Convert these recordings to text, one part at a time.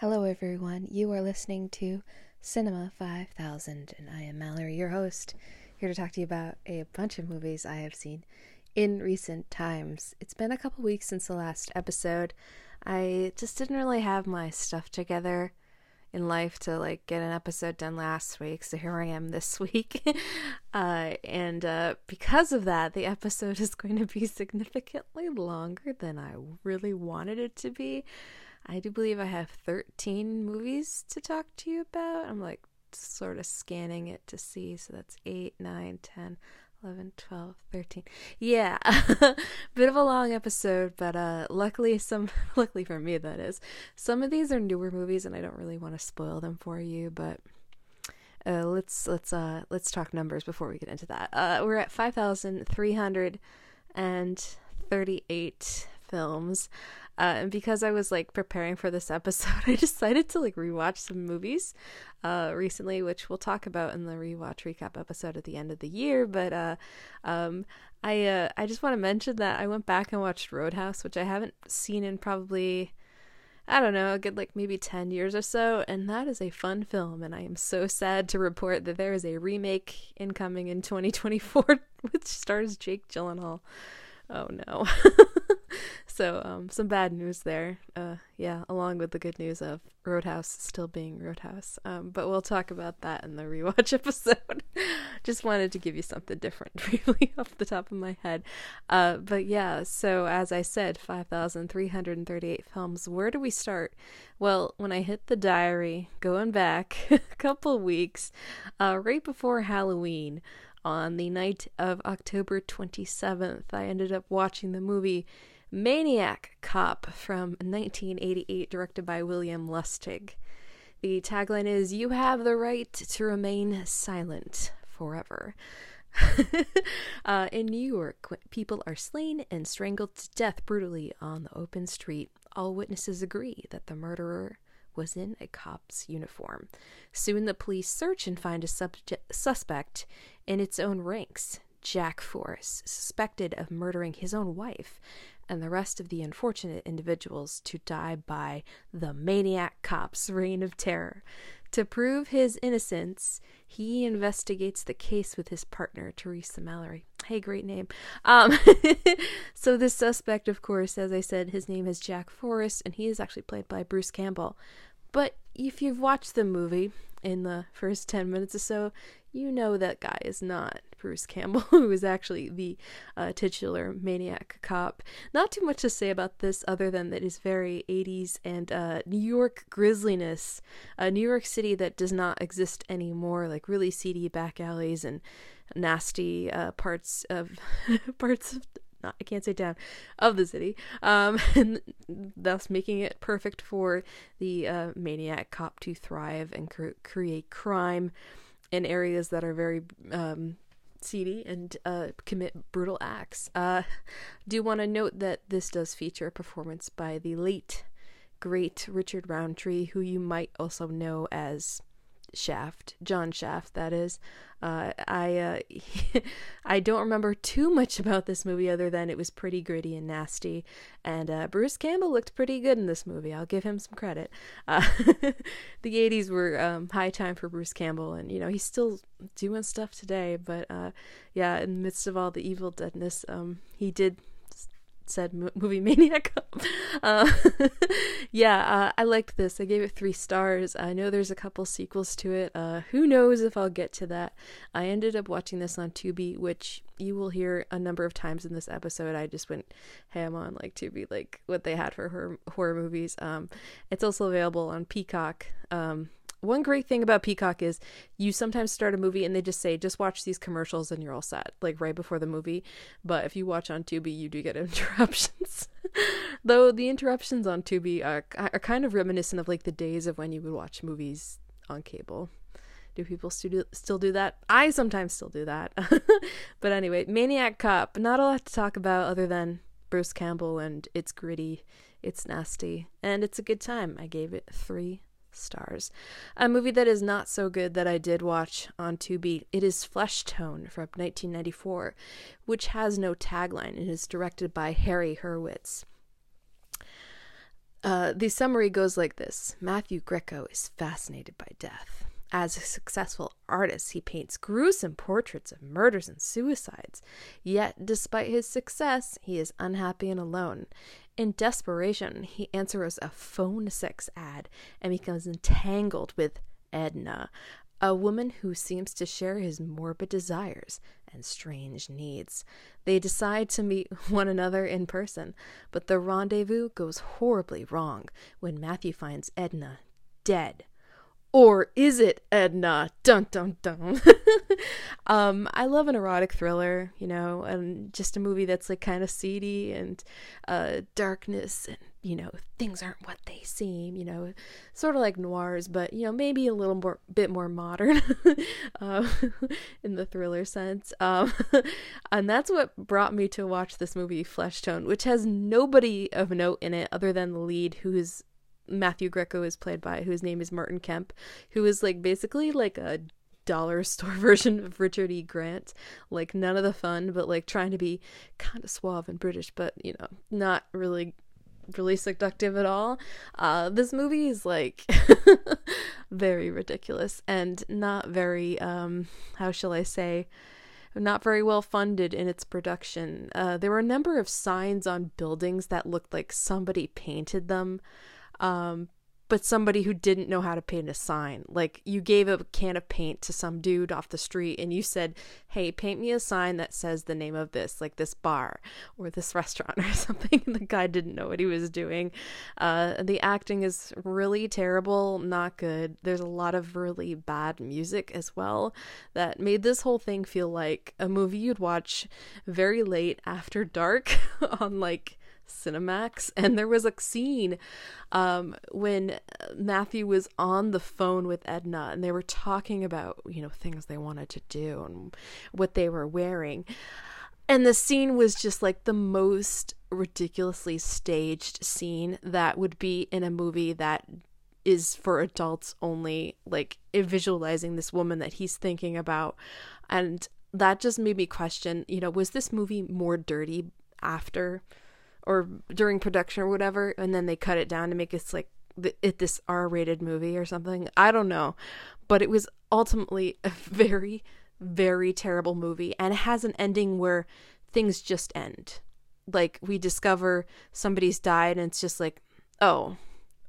Hello, everyone. You are listening to Cinema 5000, and I am Mallory, your host, here to talk to you about a bunch of movies I have seen in recent times. It's been a couple weeks since the last episode. I just didn't really have my stuff together in life to like get an episode done last week, so here I am this week. uh, and uh, because of that, the episode is going to be significantly longer than I really wanted it to be. I do believe I have 13 movies to talk to you about. I'm like sort of scanning it to see. So that's 8, 9, 10, 11, 12, 13. Yeah. Bit of a long episode, but uh luckily some luckily for me that is. Some of these are newer movies and I don't really want to spoil them for you, but uh, let's let's uh let's talk numbers before we get into that. Uh we're at 5,338 films. Uh, and because I was like preparing for this episode, I decided to like rewatch some movies uh, recently, which we'll talk about in the rewatch recap episode at the end of the year. But uh, um, I uh, I just want to mention that I went back and watched Roadhouse, which I haven't seen in probably I don't know, a good like maybe 10 years or so, and that is a fun film. And I am so sad to report that there is a remake incoming in 2024, which stars Jake Gyllenhaal. Oh no. so um, some bad news there. Uh, yeah, along with the good news of Roadhouse still being Roadhouse. Um, but we'll talk about that in the rewatch episode. Just wanted to give you something different, really, off the top of my head. Uh, but yeah, so as I said, 5,338 films. Where do we start? Well, when I hit the diary, going back a couple weeks, uh, right before Halloween, on the night of October 27th, I ended up watching the movie Maniac Cop from 1988, directed by William Lustig. The tagline is You have the right to remain silent forever. uh, in New York, people are slain and strangled to death brutally on the open street. All witnesses agree that the murderer was in a cop's uniform. Soon the police search and find a suspect in its own ranks. Jack Forrest, suspected of murdering his own wife, and the rest of the unfortunate individuals to die by the maniac cop's reign of terror. To prove his innocence, he investigates the case with his partner, Teresa Mallory. Hey, great name. Um, so, this suspect, of course, as I said, his name is Jack Forrest, and he is actually played by Bruce Campbell. But if you've watched the movie in the first 10 minutes or so, you know that guy is not Bruce Campbell, who is actually the uh, titular maniac cop. Not too much to say about this other than that it's very 80s and uh, New York grisliness. A New York City that does not exist anymore, like really seedy back alleys and nasty uh, parts of parts of not, I can't say down of the city, um, and thus making it perfect for the uh, maniac cop to thrive and cr- create crime in areas that are very um, seedy and uh, commit brutal acts. Uh, do want to note that this does feature a performance by the late, great Richard Roundtree, who you might also know as Shaft, John Shaft, that is. Uh, I uh, I don't remember too much about this movie other than it was pretty gritty and nasty, and uh, Bruce Campbell looked pretty good in this movie. I'll give him some credit. Uh, the '80s were um, high time for Bruce Campbell, and you know he's still doing stuff today. But uh, yeah, in the midst of all the evil deadness, um, he did said movie maniac. uh, yeah, uh, I liked this. I gave it three stars. I know there's a couple sequels to it. Uh, who knows if I'll get to that? I ended up watching this on Tubi, which you will hear a number of times in this episode. I just went ham on like Tubi, like what they had for horror, horror movies. Um, it's also available on Peacock. Um, one great thing about Peacock is you sometimes start a movie and they just say, just watch these commercials and you're all set, like right before the movie. But if you watch on Tubi, you do get interruptions. Though the interruptions on Tubi are, are kind of reminiscent of like the days of when you would watch movies on cable. Do people still still do that? I sometimes still do that. but anyway, Maniac Cop, not a lot to talk about other than Bruce Campbell and it's gritty, it's nasty, and it's a good time. I gave it three stars. A movie that is not so good that I did watch on Tubi. It is Fleshtone from 1994, which has no tagline and is directed by Harry Hurwitz. Uh, the summary goes like this Matthew Greco is fascinated by death. As a successful artist, he paints gruesome portraits of murders and suicides. Yet, despite his success, he is unhappy and alone. In desperation, he answers a phone sex ad and becomes entangled with Edna, a woman who seems to share his morbid desires and strange needs. They decide to meet one another in person, but the rendezvous goes horribly wrong when Matthew finds Edna dead or is it Edna? Dun dun dun. um, I love an erotic thriller, you know, and just a movie that's like kind of seedy and uh, darkness and you know things aren't what they seem, you know, sort of like noirs, but you know maybe a little more bit more modern uh, in the thriller sense. Um, and that's what brought me to watch this movie Fleshtone, which has nobody of note in it other than the lead, who's Matthew Greco is played by, whose name is Martin Kemp, who is like basically like a dollar store version of Richard E. Grant. Like none of the fun, but like trying to be kind of suave and British, but you know, not really really seductive at all. Uh, this movie is like very ridiculous and not very um how shall I say not very well funded in its production. Uh, there were a number of signs on buildings that looked like somebody painted them um, but somebody who didn't know how to paint a sign. Like you gave a can of paint to some dude off the street and you said, "Hey, paint me a sign that says the name of this, like this bar or this restaurant or something." the guy didn't know what he was doing. Uh, the acting is really terrible, not good. There's a lot of really bad music as well that made this whole thing feel like a movie you'd watch very late after dark on like Cinemax, and there was a scene um, when Matthew was on the phone with Edna, and they were talking about you know things they wanted to do and what they were wearing, and the scene was just like the most ridiculously staged scene that would be in a movie that is for adults only like visualizing this woman that he's thinking about. And that just made me question you know was this movie more dirty after or during production or whatever, and then they cut it down to make it like it this R-rated movie or something. I don't know, but it was ultimately a very very terrible movie and it has an ending where things just end. Like we discover somebody's died and it's just like, "Oh,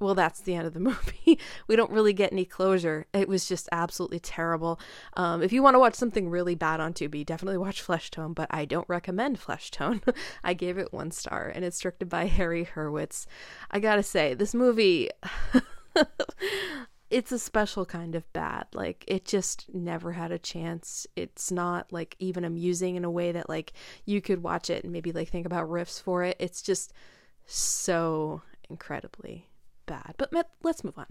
well, that's the end of the movie. we don't really get any closure. It was just absolutely terrible. Um, if you want to watch something really bad on Tubi, definitely watch Fleshtone, but I don't recommend Fleshtone. I gave it one star, and it's directed by Harry Hurwitz. I gotta say, this movie. it's a special kind of bad. Like it just never had a chance. It's not like even amusing in a way that like you could watch it and maybe like think about riffs for it. It's just so incredibly bad. But let's move on.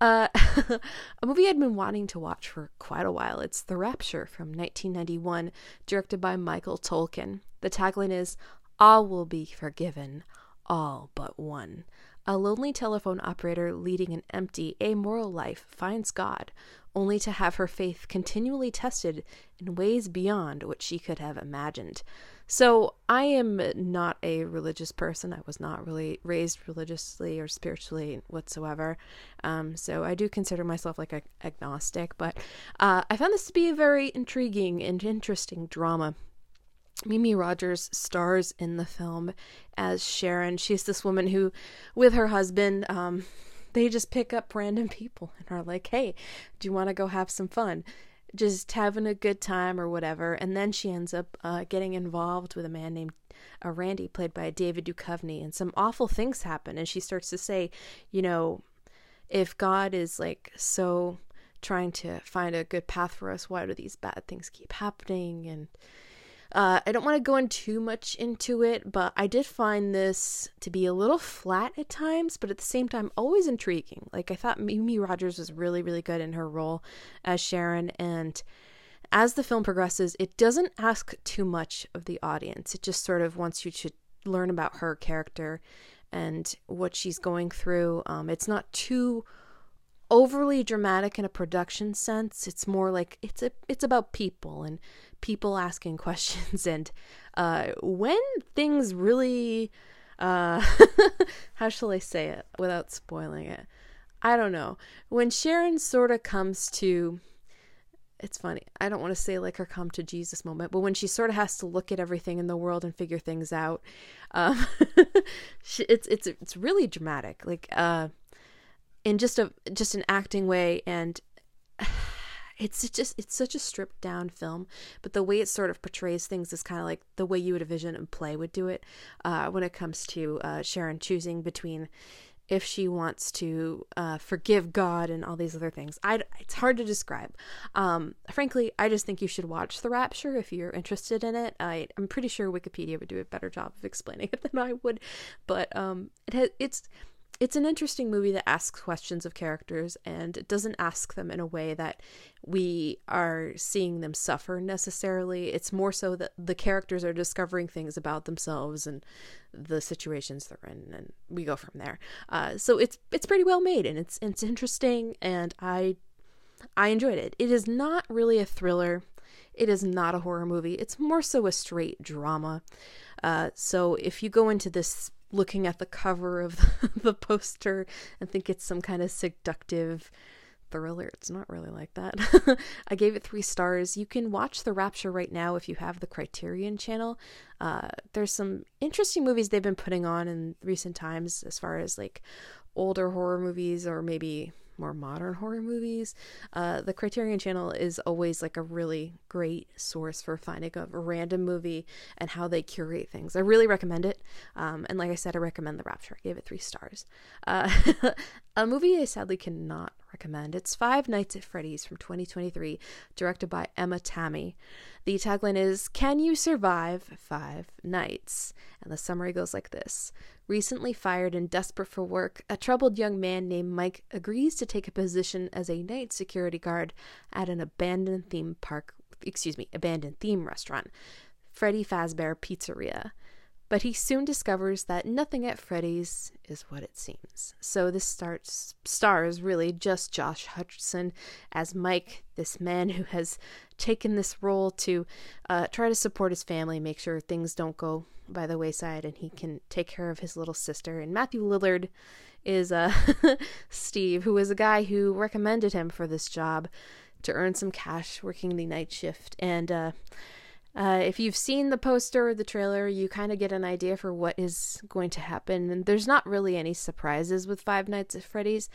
Uh, a movie I'd been wanting to watch for quite a while. It's The Rapture from 1991, directed by Michael Tolkin. The tagline is All will be forgiven, all but one. A lonely telephone operator leading an empty, amoral life finds God, only to have her faith continually tested in ways beyond what she could have imagined. So I am not a religious person. I was not really raised religiously or spiritually whatsoever. Um, so I do consider myself like a agnostic. But uh, I found this to be a very intriguing and interesting drama. Mimi Rogers stars in the film as Sharon. She's this woman who, with her husband, um, they just pick up random people and are like, hey, do you want to go have some fun? Just having a good time or whatever. And then she ends up uh, getting involved with a man named uh, Randy, played by David Duchovny, and some awful things happen. And she starts to say, you know, if God is like so trying to find a good path for us, why do these bad things keep happening? And uh, I don't want to go in too much into it, but I did find this to be a little flat at times, but at the same time, always intriguing. Like, I thought Mimi Rogers was really, really good in her role as Sharon, and as the film progresses, it doesn't ask too much of the audience. It just sort of wants you to learn about her character and what she's going through. Um, it's not too overly dramatic in a production sense. It's more like it's a it's about people and people asking questions and uh, when things really uh how shall I say it without spoiling it? I don't know. When Sharon sort of comes to it's funny. I don't want to say like her come to Jesus moment, but when she sort of has to look at everything in the world and figure things out, um, it's it's it's really dramatic. Like uh, in just a just an acting way, and it's just it's such a stripped down film. But the way it sort of portrays things is kind of like the way you would envision a play would do it. Uh, when it comes to uh, Sharon choosing between if she wants to uh, forgive God and all these other things. I, it's hard to describe. Um, frankly, I just think you should watch The Rapture if you're interested in it. I, I'm pretty sure Wikipedia would do a better job of explaining it than I would, but um, it has, it's it's an interesting movie that asks questions of characters and it doesn't ask them in a way that we are seeing them suffer necessarily. It's more so that the characters are discovering things about themselves and the situations they're in, and we go from there. Uh, so it's it's pretty well made and it's it's interesting, and I I enjoyed it. It is not really a thriller. It is not a horror movie. It's more so a straight drama. Uh, so if you go into this looking at the cover of the poster and think it's some kind of seductive thriller. It's not really like that. I gave it three stars. You can watch The Rapture right now if you have the Criterion channel. Uh, there's some interesting movies they've been putting on in recent times as far as like older horror movies or maybe more modern horror movies. Uh, the Criterion Channel is always like a really great source for finding a random movie and how they curate things. I really recommend it. Um, and like I said, I recommend The Rapture. I gave it three stars. Uh, a movie I sadly cannot recommend. It's Five Nights at Freddy's from 2023, directed by Emma Tammi. The tagline is Can you survive five nights? And the summary goes like this Recently fired and desperate for work, a troubled young man named Mike agrees to take a position as a night security guard at an abandoned theme park, excuse me, abandoned theme restaurant, Freddy Fazbear Pizzeria. But he soon discovers that nothing at Freddy's is what it seems. So this starts stars really just Josh Hutcherson as Mike, this man who has taken this role to uh, try to support his family, make sure things don't go by the wayside, and he can take care of his little sister. And Matthew Lillard is uh, Steve, who is a guy who recommended him for this job to earn some cash working the night shift. And uh, uh, if you've seen the poster or the trailer, you kind of get an idea for what is going to happen. And there's not really any surprises with Five Nights at Freddy's.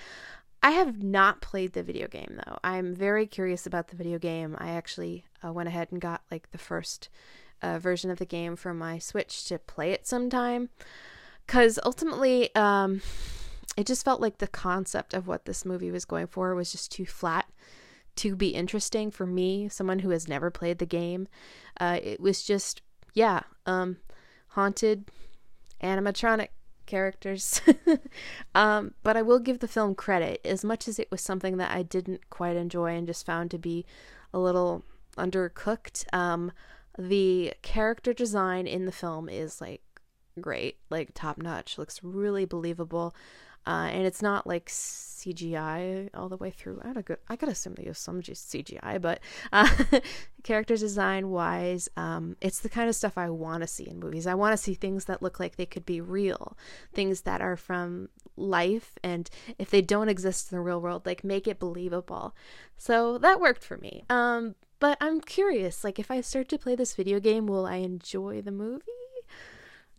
I have not played the video game though. I'm very curious about the video game. I actually uh, went ahead and got like the first uh, version of the game for my Switch to play it sometime. Because ultimately, um, it just felt like the concept of what this movie was going for was just too flat to be interesting for me, someone who has never played the game. Uh, it was just, yeah, um, haunted animatronic characters. um, but I will give the film credit, as much as it was something that I didn't quite enjoy and just found to be a little undercooked. Um, the character design in the film is like great, like top notch, looks really believable. Uh, and it's not like CGI all the way through. I gotta, I gotta assume they use some CGI, but uh, character design wise, um, it's the kind of stuff I want to see in movies. I want to see things that look like they could be real, things that are from life, and if they don't exist in the real world, like make it believable. So that worked for me. Um, but I'm curious, like if I start to play this video game, will I enjoy the movie?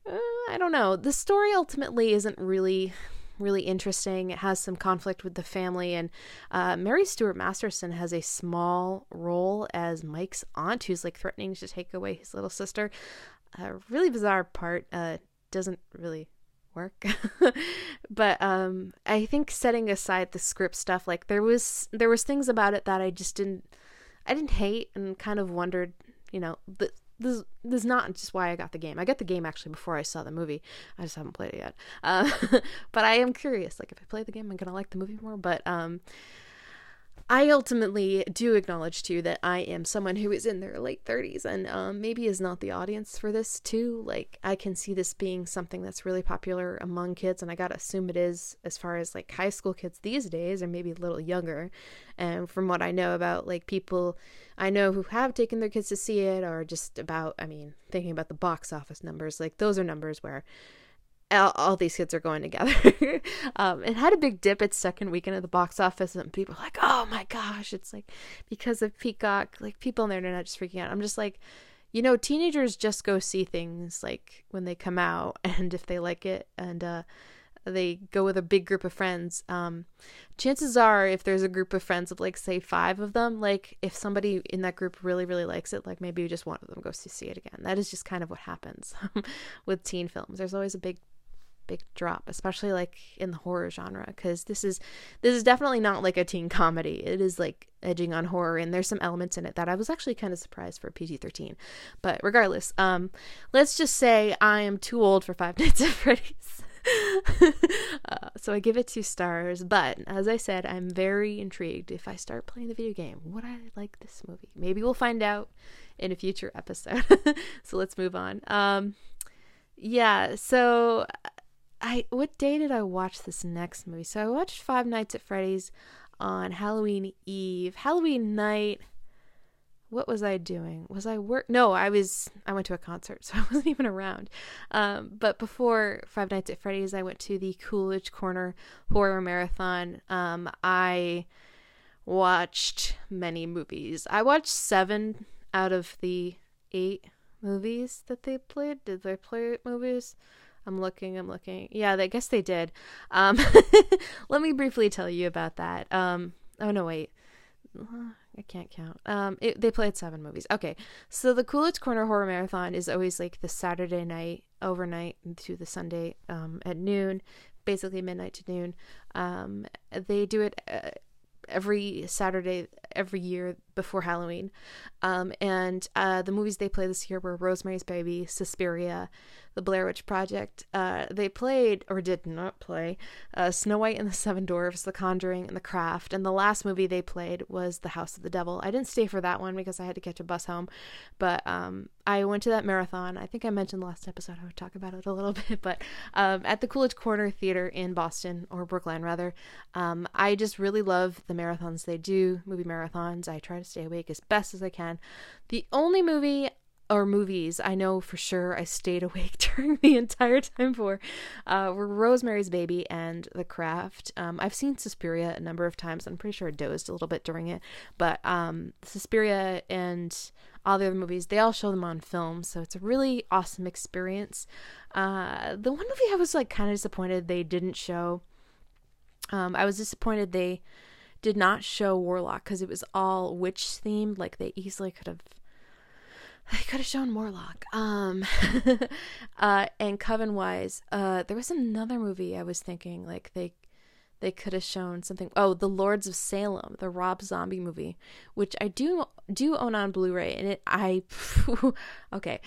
Uh, I don't know. The story ultimately isn't really really interesting. It has some conflict with the family, and uh, Mary Stuart Masterson has a small role as Mike's aunt, who's like threatening to take away his little sister. A really bizarre part. Uh, doesn't really work but um i think setting aside the script stuff like there was there was things about it that i just didn't i didn't hate and kind of wondered you know the this, this is not just why I got the game. I got the game actually before I saw the movie. I just haven't played it yet. Uh, but I am curious. Like, if I play the game, I'm gonna like the movie more. But um, I ultimately do acknowledge too that I am someone who is in their late 30s and um, maybe is not the audience for this too. Like, I can see this being something that's really popular among kids, and I gotta assume it is as far as like high school kids these days, or maybe a little younger. And from what I know about like people I know who have taken their kids to see it, or just about, I mean, thinking about the box office numbers, like those are numbers where all, all these kids are going together. um, it had a big dip its second weekend at the box office, and people were like, "Oh my gosh!" It's like because of Peacock, like people on the internet just freaking out. I'm just like, you know, teenagers just go see things like when they come out, and if they like it, and uh, they go with a big group of friends. Um, chances are, if there's a group of friends of like say five of them, like if somebody in that group really really likes it, like maybe just one of them goes to see it again. That is just kind of what happens with teen films. There's always a big big drop especially like in the horror genre because this is this is definitely not like a teen comedy it is like edging on horror and there's some elements in it that i was actually kind of surprised for pg-13 but regardless um let's just say i am too old for five nights at freddy's uh, so I give it two stars. But as I said, I'm very intrigued. If I start playing the video game, would I like this movie? Maybe we'll find out in a future episode. so let's move on. Um, yeah. So I what day did I watch this next movie? So I watched Five Nights at Freddy's on Halloween Eve. Halloween night what was I doing? Was I work? No, I was. I went to a concert, so I wasn't even around. Um, but before Five Nights at Freddy's, I went to the Coolidge Corner Horror Marathon. Um, I watched many movies. I watched seven out of the eight movies that they played. Did they play movies? I'm looking, I'm looking. Yeah, I guess they did. Um, let me briefly tell you about that. Um, oh no, wait. I can't count. Um, it, they played seven movies. Okay, so the Coolidge Corner Horror Marathon is always like the Saturday night, overnight to the Sunday um, at noon, basically midnight to noon. Um, they do it uh, every Saturday, every year before Halloween. Um, and uh, the movies they play this year were Rosemary's Baby, Suspiria, The Blair Witch Project. Uh, they played, or did not play, uh, Snow White and the Seven Dwarfs, The Conjuring, and The Craft. And the last movie they played was The House of the Devil. I didn't stay for that one because I had to catch a bus home. But um, I went to that marathon. I think I mentioned last episode I would talk about it a little bit. But um, at the Coolidge Corner Theater in Boston, or Brookline rather, um, I just really love the marathons they do, movie marathons. I try to stay awake as best as I can. The only movie or movies I know for sure I stayed awake during the entire time for uh, were Rosemary's Baby and The Craft. Um, I've seen Suspiria a number of times. I'm pretty sure I dozed a little bit during it, but um, Suspiria and all the other movies they all show them on film, so it's a really awesome experience. Uh, the one movie I was like kind of disappointed they didn't show. Um, I was disappointed they did not show Warlock because it was all witch themed. Like they easily could have they could have shown Warlock. Um uh and Coven wise, uh there was another movie I was thinking like they they could have shown something oh the lords of salem the rob zombie movie which i do do own on blu-ray and it i okay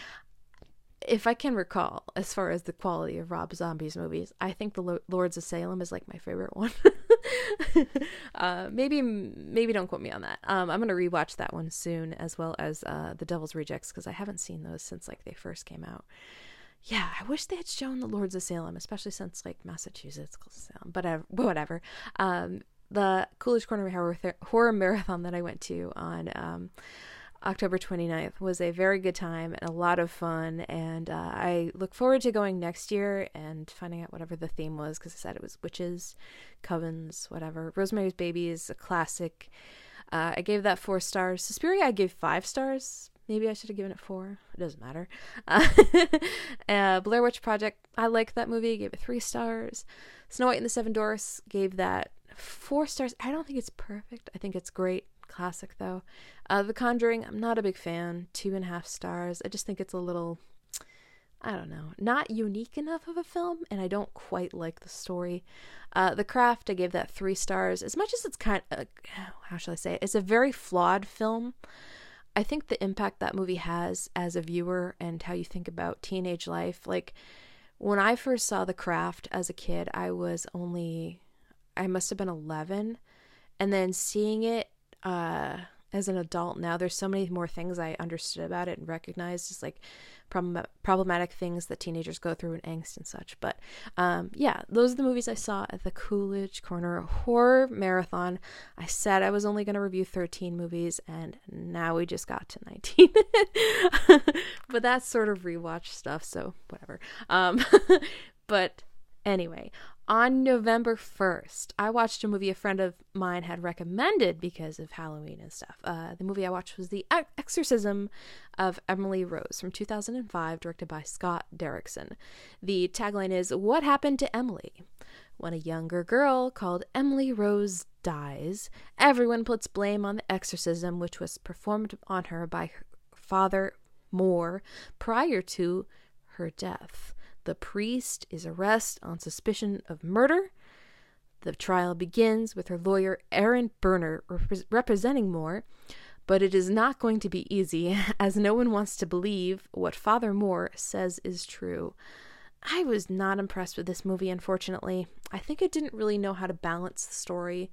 if I can recall, as far as the quality of Rob Zombie's movies, I think the Lords of Salem is like my favorite one. uh, maybe, maybe don't quote me on that. Um, I'm gonna rewatch that one soon, as well as uh, The Devil's Rejects, because I haven't seen those since like they first came out. Yeah, I wish they had shown the Lords of Salem, especially since like Massachusetts, Salem, but whatever. Um, the Coolidge Corner horror, horror marathon that I went to on. Um, October 29th was a very good time and a lot of fun. And uh, I look forward to going next year and finding out whatever the theme was because I said it was witches, covens, whatever. Rosemary's Baby is a classic. Uh, I gave that four stars. Suspiria, I gave five stars. Maybe I should have given it four. It doesn't matter. Uh, Blair Witch Project, I liked that movie. Gave it three stars. Snow White and the Seven Dwarfs gave that four stars. I don't think it's perfect. I think it's great. Classic though. Uh, the Conjuring, I'm not a big fan. Two and a half stars. I just think it's a little, I don't know, not unique enough of a film, and I don't quite like the story. Uh, the Craft, I gave that three stars. As much as it's kind of, uh, how shall I say it? It's a very flawed film. I think the impact that movie has as a viewer and how you think about teenage life, like when I first saw The Craft as a kid, I was only, I must have been 11. And then seeing it, uh, as an adult now there's so many more things i understood about it and recognized just like problem- problematic things that teenagers go through and angst and such. But um, yeah those are the movies i saw at the coolidge corner horror marathon. I said i was only going to review 13 movies and now we just got to 19 but that's sort of rewatch stuff so whatever. Um, but anyway, on November 1st, I watched a movie a friend of mine had recommended because of Halloween and stuff. Uh, the movie I watched was The Exorcism of Emily Rose from 2005, directed by Scott Derrickson. The tagline is What Happened to Emily? When a younger girl called Emily Rose dies, everyone puts blame on the exorcism, which was performed on her by her father Moore prior to her death. The priest is arrested on suspicion of murder. The trial begins with her lawyer, Erin Bruner, rep- representing Moore, but it is not going to be easy, as no one wants to believe what Father Moore says is true. I was not impressed with this movie, unfortunately. I think it didn't really know how to balance the story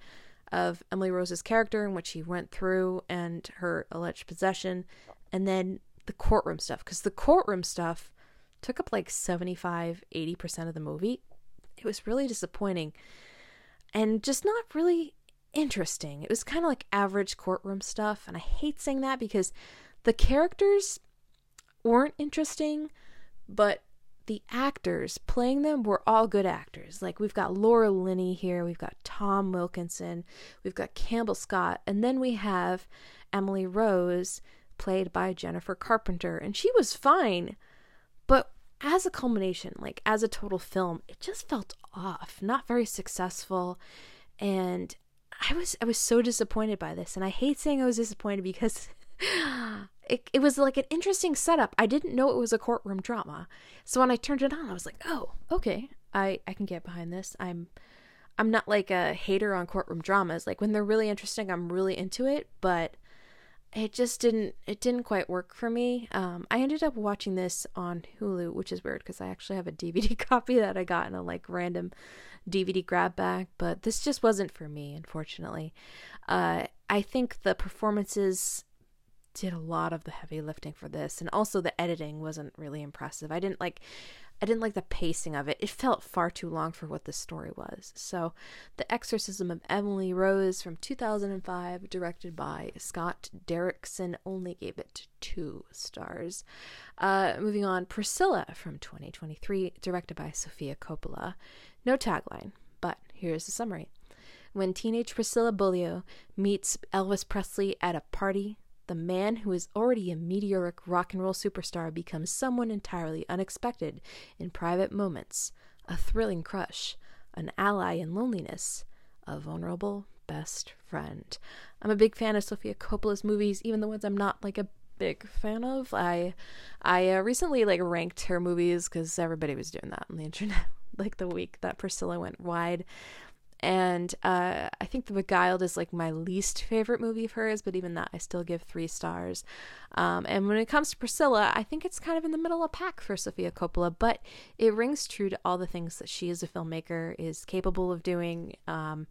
of Emily Rose's character and what she went through and her alleged possession, and then the courtroom stuff. Because the courtroom stuff took up like 75 80% of the movie. It was really disappointing and just not really interesting. It was kind of like average courtroom stuff, and I hate saying that because the characters weren't interesting, but the actors playing them were all good actors. Like we've got Laura Linney here, we've got Tom Wilkinson, we've got Campbell Scott, and then we have Emily Rose played by Jennifer Carpenter, and she was fine. As a culmination, like as a total film, it just felt off, not very successful. And I was I was so disappointed by this. And I hate saying I was disappointed because it, it was like an interesting setup. I didn't know it was a courtroom drama. So when I turned it on, I was like, oh, okay. I, I can get behind this. I'm I'm not like a hater on courtroom dramas. Like when they're really interesting, I'm really into it, but it just didn't it didn't quite work for me. Um, i ended up watching this on hulu which is weird because i actually have a dvd copy that i got in a like random dvd grab bag but this just wasn't for me unfortunately. Uh, i think the performances did a lot of the heavy lifting for this and also the editing wasn't really impressive. I didn't like I didn't like the pacing of it. It felt far too long for what the story was. So, The Exorcism of Emily Rose from 2005, directed by Scott Derrickson, only gave it two stars. Uh, moving on, Priscilla from 2023, directed by Sofia Coppola. No tagline, but here's the summary. When teenage Priscilla Beaulieu meets Elvis Presley at a party, the man who is already a meteoric rock and roll superstar becomes someone entirely unexpected in private moments, a thrilling crush, an ally in loneliness, a vulnerable best friend. I'm a big fan of Sofia Coppola's movies, even the ones I'm not like a big fan of. I I uh, recently like ranked her movies cuz everybody was doing that on the internet like the week that Priscilla went wide and uh, I think The Beguiled is like my least favorite movie of hers, but even that I still give three stars. Um, and when it comes to Priscilla, I think it's kind of in the middle of pack for Sofia Coppola, but it rings true to all the things that she as a filmmaker is capable of doing. Um,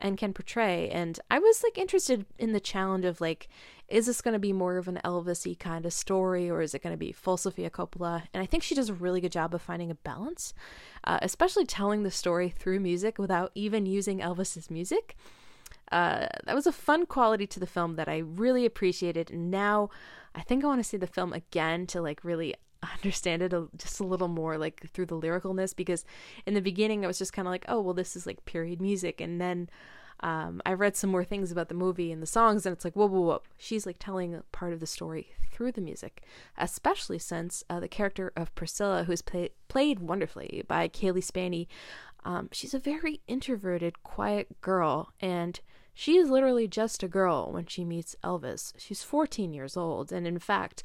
and can portray. And I was like interested in the challenge of like, is this going to be more of an Elvisy kind of story, or is it going to be full Sofia Coppola? And I think she does a really good job of finding a balance, uh, especially telling the story through music without even using Elvis's music. Uh, that was a fun quality to the film that I really appreciated. And now I think I want to see the film again to like really understand it a, just a little more like through the lyricalness because in the beginning I was just kind of like oh well this is like period music. And then um, I read some more things about the movie and the songs and it's like whoa whoa whoa she's like telling part of the story through the music. Especially since uh, the character of Priscilla who's play- played wonderfully by Cailee Spaeny um, she's a very introverted quiet girl and she is literally just a girl when she meets Elvis. She's 14 years old, and in fact,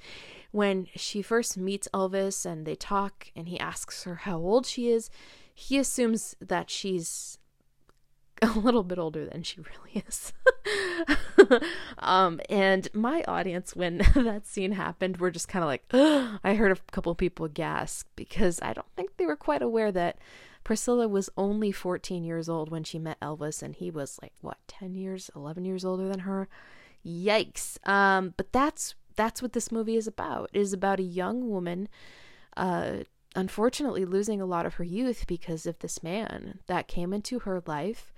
when she first meets Elvis and they talk and he asks her how old she is, he assumes that she's a little bit older than she really is. um, and my audience, when that scene happened, were just kind of like, I heard a couple people gasp because I don't think they were quite aware that Priscilla was only 14 years old when she met Elvis, and he was like, what, 10 years, 11 years older than her? Yikes. Um, but that's that's what this movie is about. It is about a young woman, uh, unfortunately losing a lot of her youth because of this man that came into her life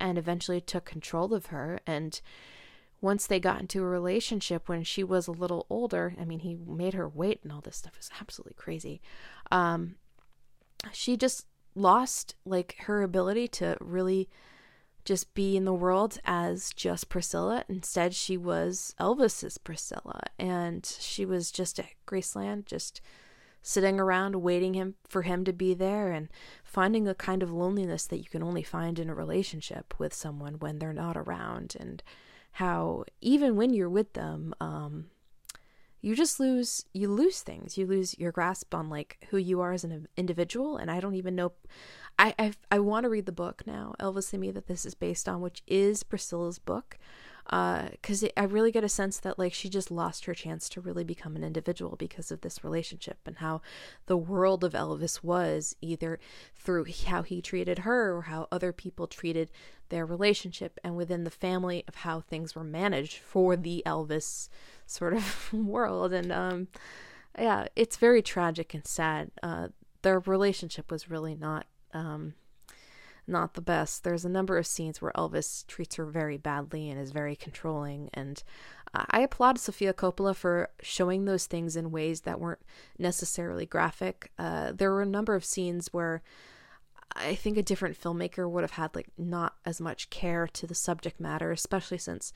and eventually took control of her. And once they got into a relationship when she was a little older, I mean, he made her wait and all this stuff is absolutely crazy. Um, she just lost like her ability to really just be in the world as just Priscilla. Instead, she was Elvis's Priscilla, and she was just at Graceland, just sitting around waiting him for him to be there and finding a kind of loneliness that you can only find in a relationship with someone when they're not around and how even when you're with them um, you just lose you lose things. You lose your grasp on like who you are as an individual and i don't even know i i, I want to read the book now elvis and me that this is based on which is priscilla's book because uh, I really get a sense that like she just lost her chance to really become an individual because of this relationship and how the world of Elvis was either through how he treated her or how other people treated their relationship and within the family of how things were managed for the Elvis sort of world. And um yeah it's very tragic and sad. Uh their relationship was really not um not the best. There's a number of scenes where Elvis treats her very badly and is very controlling. And I applaud Sofia Coppola for showing those things in ways that weren't necessarily graphic. Uh, there were a number of scenes where I think a different filmmaker would have had like not as much care to the subject matter, especially since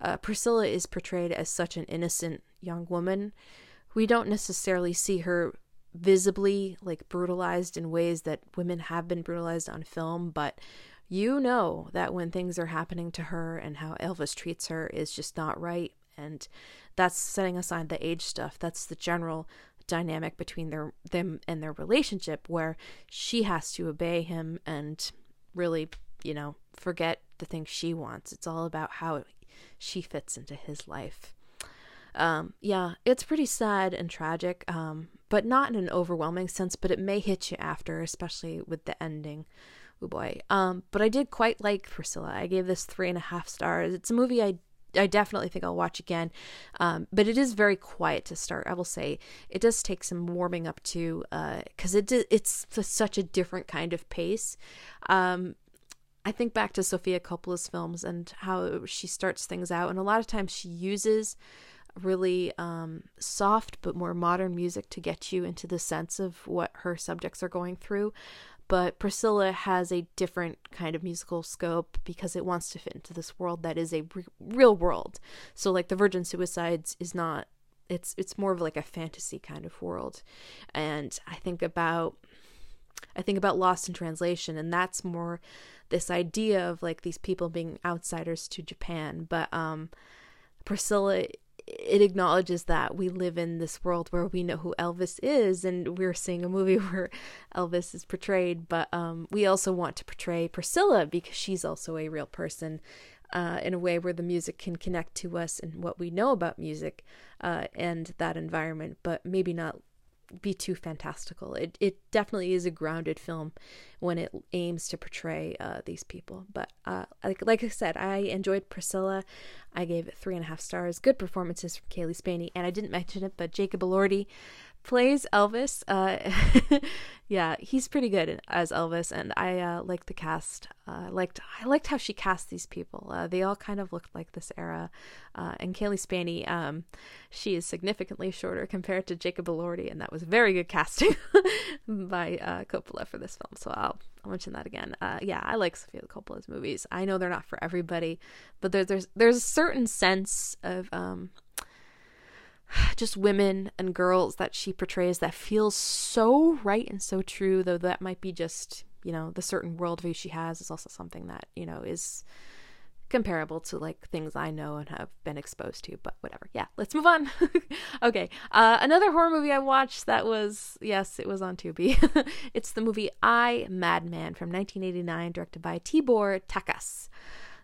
uh, Priscilla is portrayed as such an innocent young woman. We don't necessarily see her visibly like brutalized in ways that women have been brutalized on film, but you know that when things are happening to her and how Elvis treats her is just not right. And that's setting aside the age stuff. That's the general dynamic between their them and their relationship where she has to obey him and really, you know, forget the things she wants. It's all about how she fits into his life. Um, yeah, it's pretty sad and tragic. Um, but not in an overwhelming sense, but it may hit you after, especially with the ending. Oh boy. Um, but I did quite like Priscilla. I gave this three and a half stars. It's a movie I I definitely think I'll watch again. Um, but it is very quiet to start. I will say it does take some warming up to, because uh, it it's such a different kind of pace. Um, I think back to Sofia Coppola's films and how she starts things out, and a lot of times she uses really um, soft but more modern music to get you into the sense of what her subjects are going through. But Priscilla has a different kind of musical scope because it wants to fit into this world that is a re- real world. So, like the Virgin Suicides is not. It's it's more of like a fantasy kind of world, and I think about I think about Lost in Translation, and that's more this idea of like these people being outsiders to Japan. But um, Priscilla it acknowledges that we live in this world where we know who Elvis is, and we're seeing a movie where Elvis is portrayed, but um, we also want to portray Priscilla because she's also a real person uh, in a way where the music can connect to us and what we know about music uh, and that environment, but maybe not be too fantastical. It it definitely is a grounded film when it aims to portray uh, these people. But uh, like like I said, I enjoyed Priscilla. I gave it three and a half stars. Good performances from Cailee Spaeny, and I didn't mention it, but Jacob Elordi plays Elvis. Uh, yeah, he's pretty good as Elvis, and I uh, like the cast. Uh, liked I liked how she cast these people. Uh, they all kind of looked like this era. Uh, and Cailee Spaeny, um, she is significantly shorter compared to Jacob Elordi, and that was very good casting by uh, Coppola for this film. So I'll, I'll mention that again. Uh, yeah, I like Sofia Coppola's movies. I know they're not for everybody, but there, there's there's a certain sense of um, just women and girls that she portrays that feels so right and so true though that might be just you know the certain worldview she has is also something that you know is comparable to like things i know and have been exposed to but whatever. Yeah let's move on. Okay uh, another horror movie i watched that was yes it was on tubi. It's the movie i madman from 1989 directed by tibor takács.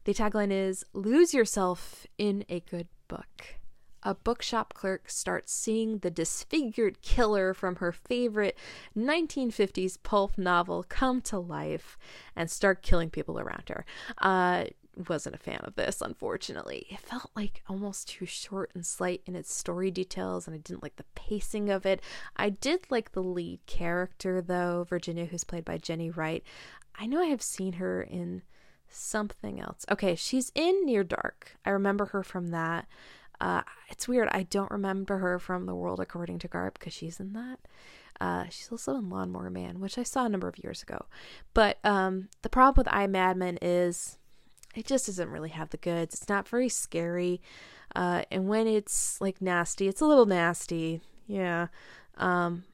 The tagline is lose yourself in a good book a bookshop clerk starts seeing the disfigured killer from her favorite 1950s pulp novel come to life and start killing people around her. Uh, wasn't a fan of this, unfortunately. It felt like almost too short and slight in its story details, and I didn't like the pacing of it. I did like the lead character, though, Virginia, who's played by Jenny Wright. I know I have seen her in something else. Okay, she's in Near Dark. I remember her from that. Uh, it's weird. I don't remember her from The World According to Garp because she's in that. Uh, she's also in Lawnmower Man, which I saw a number of years ago. But um, the problem with I Madman is it just doesn't really have the goods. It's not very scary. Uh, and when it's like nasty, it's a little nasty. Yeah. Um,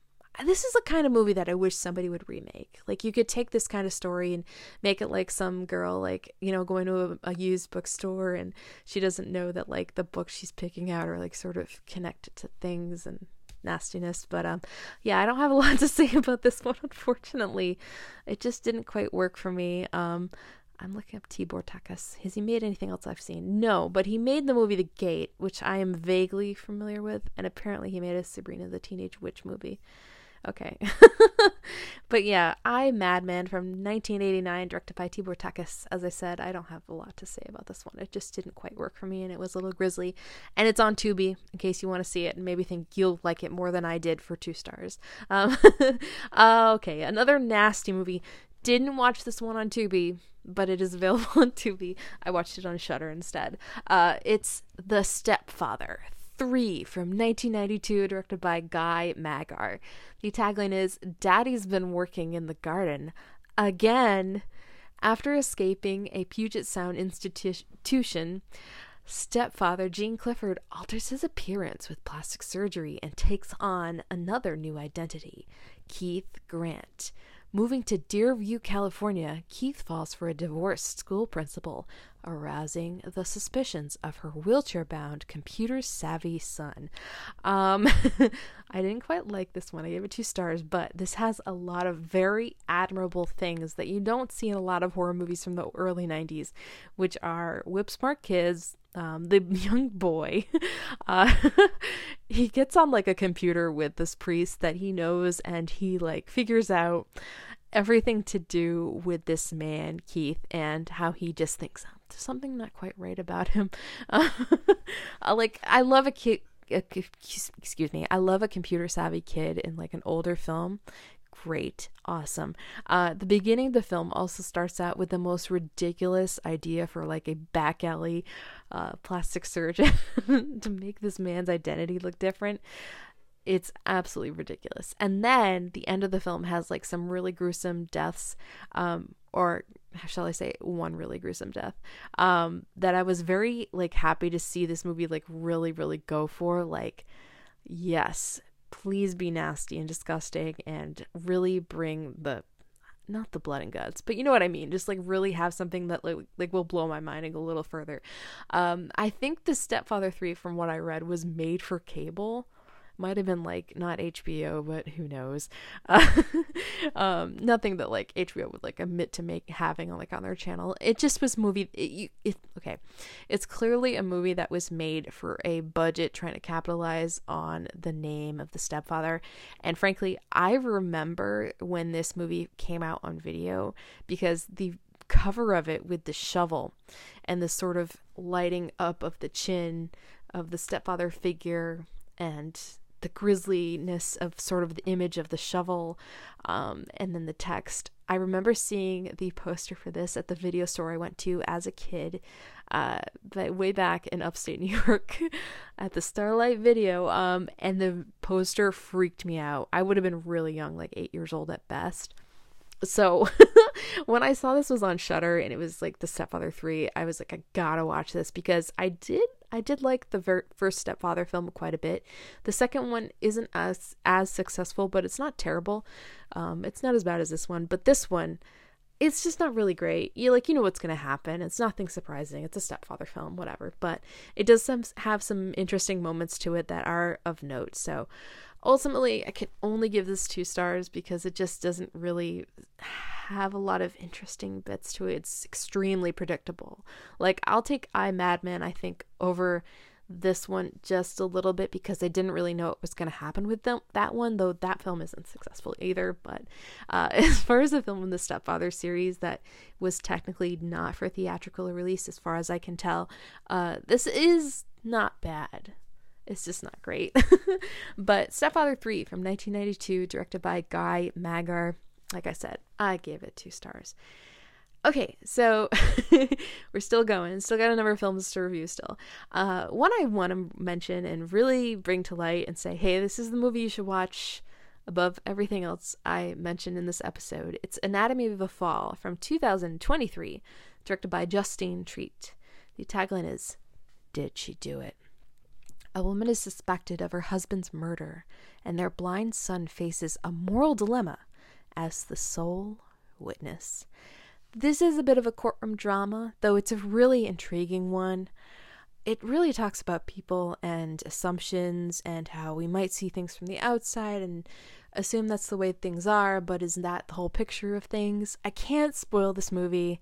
this is the kind of movie that I wish somebody would remake. Like you could take this kind of story and make it like some girl like, you know, going to a, a, used bookstore and she doesn't know that like the books she's picking out are like sort of connected to things and nastiness. But um yeah, I don't have a lot to say about this one unfortunately. It just didn't quite work for me. Um I'm looking up Tibor Takács. Has he made anything else I've seen? No, but he made the movie The Gate, which I am vaguely familiar with, and apparently he made a Sabrina the Teenage Witch movie. Okay. but yeah, I Madman from 1989, directed by Tibor Takács. As I said, I don't have a lot to say about this one. It just didn't quite work for me, and it was a little grisly. And it's on Tubi, in case you want to see it and maybe think you'll like it more than I did for two stars. Um, uh, okay, another nasty movie. Didn't watch this one on Tubi, but it is available on Tubi. I watched it on Shudder instead. Uh, it's The Stepfather. 3 from 1992, directed by Guy Magar. The tagline is Daddy's been working in the garden again. After escaping a Puget Sound institution, stepfather Gene Clifford alters his appearance with plastic surgery and takes on another new identity Keith Grant. Moving to Deerview, California, Keith falls for a divorced school principal, arousing the suspicions of her wheelchair bound, computer savvy son. Um, I didn't quite like this one. I gave it two stars, but this has a lot of very admirable things that you don't see in a lot of horror movies from the early 90s, which are whip smart kids. Um, the young boy, uh, he gets on like a computer with this priest that he knows, and he like figures out everything to do with this man, Keith, and how he just thinks something not quite right about him. Uh, like, I love a kid. Excuse me. I love a computer savvy kid in like an older film great, awesome. Uh, the beginning of the film also starts out with the most ridiculous idea for like a back alley uh, plastic surgeon to make this man's identity look different. It's absolutely ridiculous. And then the end of the film has like some really gruesome deaths, um, or shall I say, one really gruesome death. Um, that I was very like happy to see this movie like really, really go for. Like, yes, please be nasty and disgusting and really bring the not the blood and guts, but you know what I mean. Just like really have something that like like will blow my mind and go a little further. Um, I think the Stepfather three, from what I read, was made for cable might have been like not HBO, but who knows? Uh, um, nothing that like HBO would like admit to make having on like on their channel. It just was movie. It, it, okay, it's clearly a movie that was made for a budget, trying to capitalize on the name of the stepfather. And frankly, I remember when this movie came out on video because the cover of it with the shovel and the sort of lighting up of the chin of the stepfather figure and the grisliness of sort of the image of the shovel um, and then the text. I remember seeing the poster for this at the video store I went to as a kid, uh, but way back in upstate New York at the Starlight Video, um, and the poster freaked me out. I would have been really young, like eight years old at best. So when I saw this was on Shudder and it was like the Stepfather 3, I was like I got to watch this because I did I did like the ver- first Stepfather film quite a bit. The second one isn't as as successful, but it's not terrible. Um, it's not as bad as this one, but this one, it's just not really great. You like you know what's gonna happen. It's nothing surprising. It's a stepfather film, whatever. But it does some have some interesting moments to it that are of note. So ultimately, I can only give this two stars because it just doesn't really have a lot of interesting bits to it. It's extremely predictable. Like I'll take I Madman, I think, over this one just a little bit because I didn't really know what was going to happen with them, that one, though that film isn't successful either. But uh, as far as the film in the Stepfather series that was technically not for theatrical release, as far as I can tell, uh, this is not bad. It's just not great. but Stepfather 3 from 1992, directed by Guy Magar. Like I said, I gave it two stars. Okay, so we're still going. Still got a number of films to review still. Uh, one I want to mention and really bring to light and say, hey, this is the movie you should watch above everything else I mentioned in this episode. It's Anatomy of a Fall from 2023, directed by Justine Triet. The tagline is Did She Do It? A woman is suspected of her husband's murder, and their blind son faces a moral dilemma as the sole witness. This is a bit of a courtroom drama, though it's a really intriguing one. It really talks about people and assumptions and how we might see things from the outside and assume that's the way things are, but isn't that the whole picture of things? I can't spoil this movie.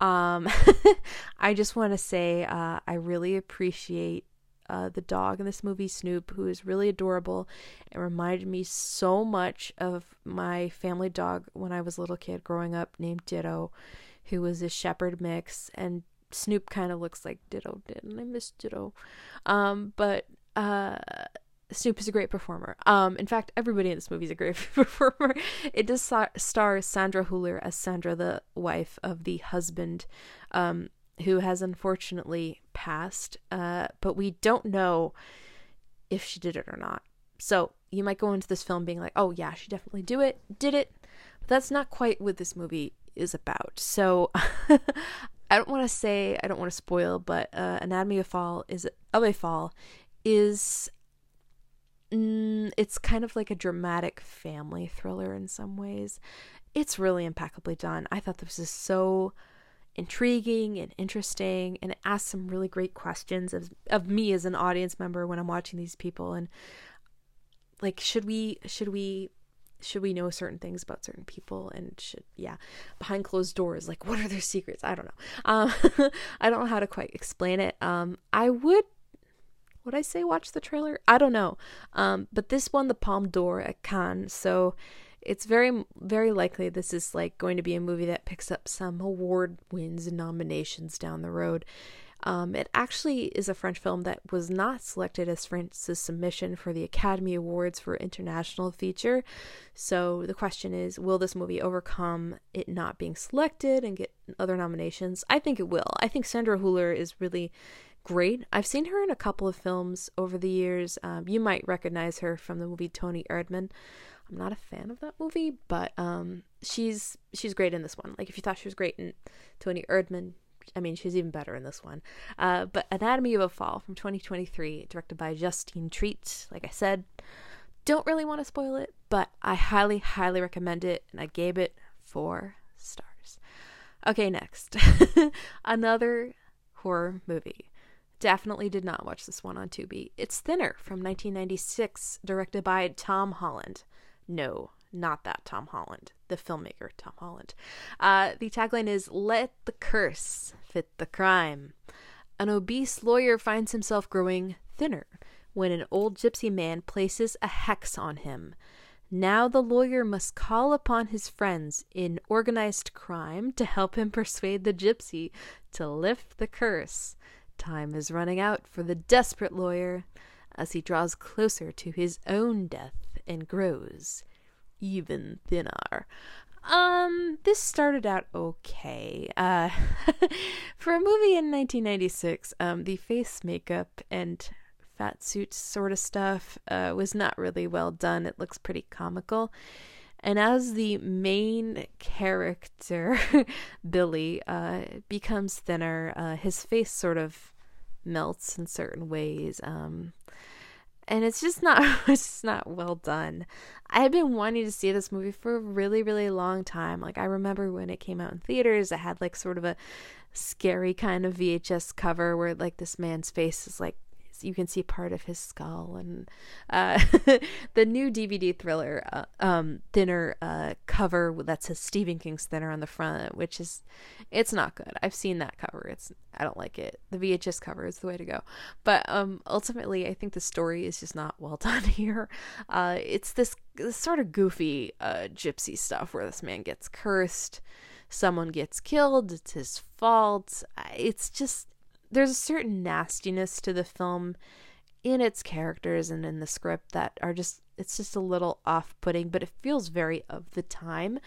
Um, I just want to say uh, I really appreciate uh, the dog in this movie, Snoop, who is really adorable and reminded me so much of my family dog when I was a little kid growing up named Ditto, who was a shepherd mix. And Snoop kind of looks like Ditto did, and I miss Ditto. Um, but uh, Snoop is a great performer. Um, in fact, everybody in this movie is a great performer. It does star Sandra Hüller as Sandra, the wife of the husband um, who has unfortunately passed, uh, but we don't know if she did it or not. So you might go into this film being like, "Oh yeah, she definitely do it, did it," but that's not quite what this movie is about. So I don't want to say, I don't want to spoil, but uh, Anatomy of Fall is of a Fall is mm, it's kind of like a dramatic family thriller in some ways. It's really impeccably done. I thought this was so intriguing and interesting and it asks some really great questions of of me as an audience member when I'm watching these people. And like should we should we should we know certain things about certain people? And should yeah behind closed doors like what are their secrets? I don't know. Um i don't know how to quite explain it. Um i would would i say watch the trailer? I don't know. Um but this won the palme d'or at cannes. So it's very very likely this is like going to be a movie that picks up some award wins and nominations down the road. Um, it actually is a French film that was not selected as France's submission for the Academy Awards for International Feature. So the question is will this movie overcome it not being selected and get other nominations? I think it will. I think Sandra Hüller is really great. I've seen her in a couple of films over the years. Um, you might recognize her from the movie Toni Erdmann. I'm not a fan of that movie, but um, she's she's great in this one. Like if you thought she was great in Toni Erdmann, I mean she's even better in this one. Uh, but Anatomy of a Fall from 2023, directed by Justine Triet. Like I said, don't really want to spoil it, but I highly highly recommend it, and I gave it four stars. Okay, next, another horror movie. Definitely did not watch this one on Tubi. It's Thinner from 1996, directed by Tom Holland. No, not that Tom Holland, the filmmaker Tom Holland. Uh, the tagline is Let the curse fit the crime. An obese lawyer finds himself growing thinner when an old gypsy man places a hex on him. Now the lawyer must call upon his friends in organized crime to help him persuade the gypsy to lift the curse. Time is running out for the desperate lawyer as he draws closer to his own death and grows even thinner. Um, this started out okay. Uh, for a movie in 1996, um, the face makeup and fat suit sort of stuff uh, was not really well done. It looks pretty comical. And as the main character, Billy, uh, becomes thinner, uh, his face sort of melts in certain ways. Um, and it's just not it's just not well done. I have been wanting to see this movie for a really really long time. Like I remember when it came out in theaters, it had like sort of a scary kind of VHS cover where like this man's face is like you can see part of his skull and uh, the new DVD thriller uh, um, thinner uh, cover that says Stephen King's thinner on the front, which is it's not good. I've seen that cover. It's I don't like it. The VHS cover is the way to go. But um, ultimately, I think the story is just not well done here. Uh, it's this, this sort of goofy uh, gypsy stuff where this man gets cursed someone gets killed it's his fault it's just there's a certain nastiness to the film in its characters and in the script that are just it's just a little off-putting but it feels very of the time.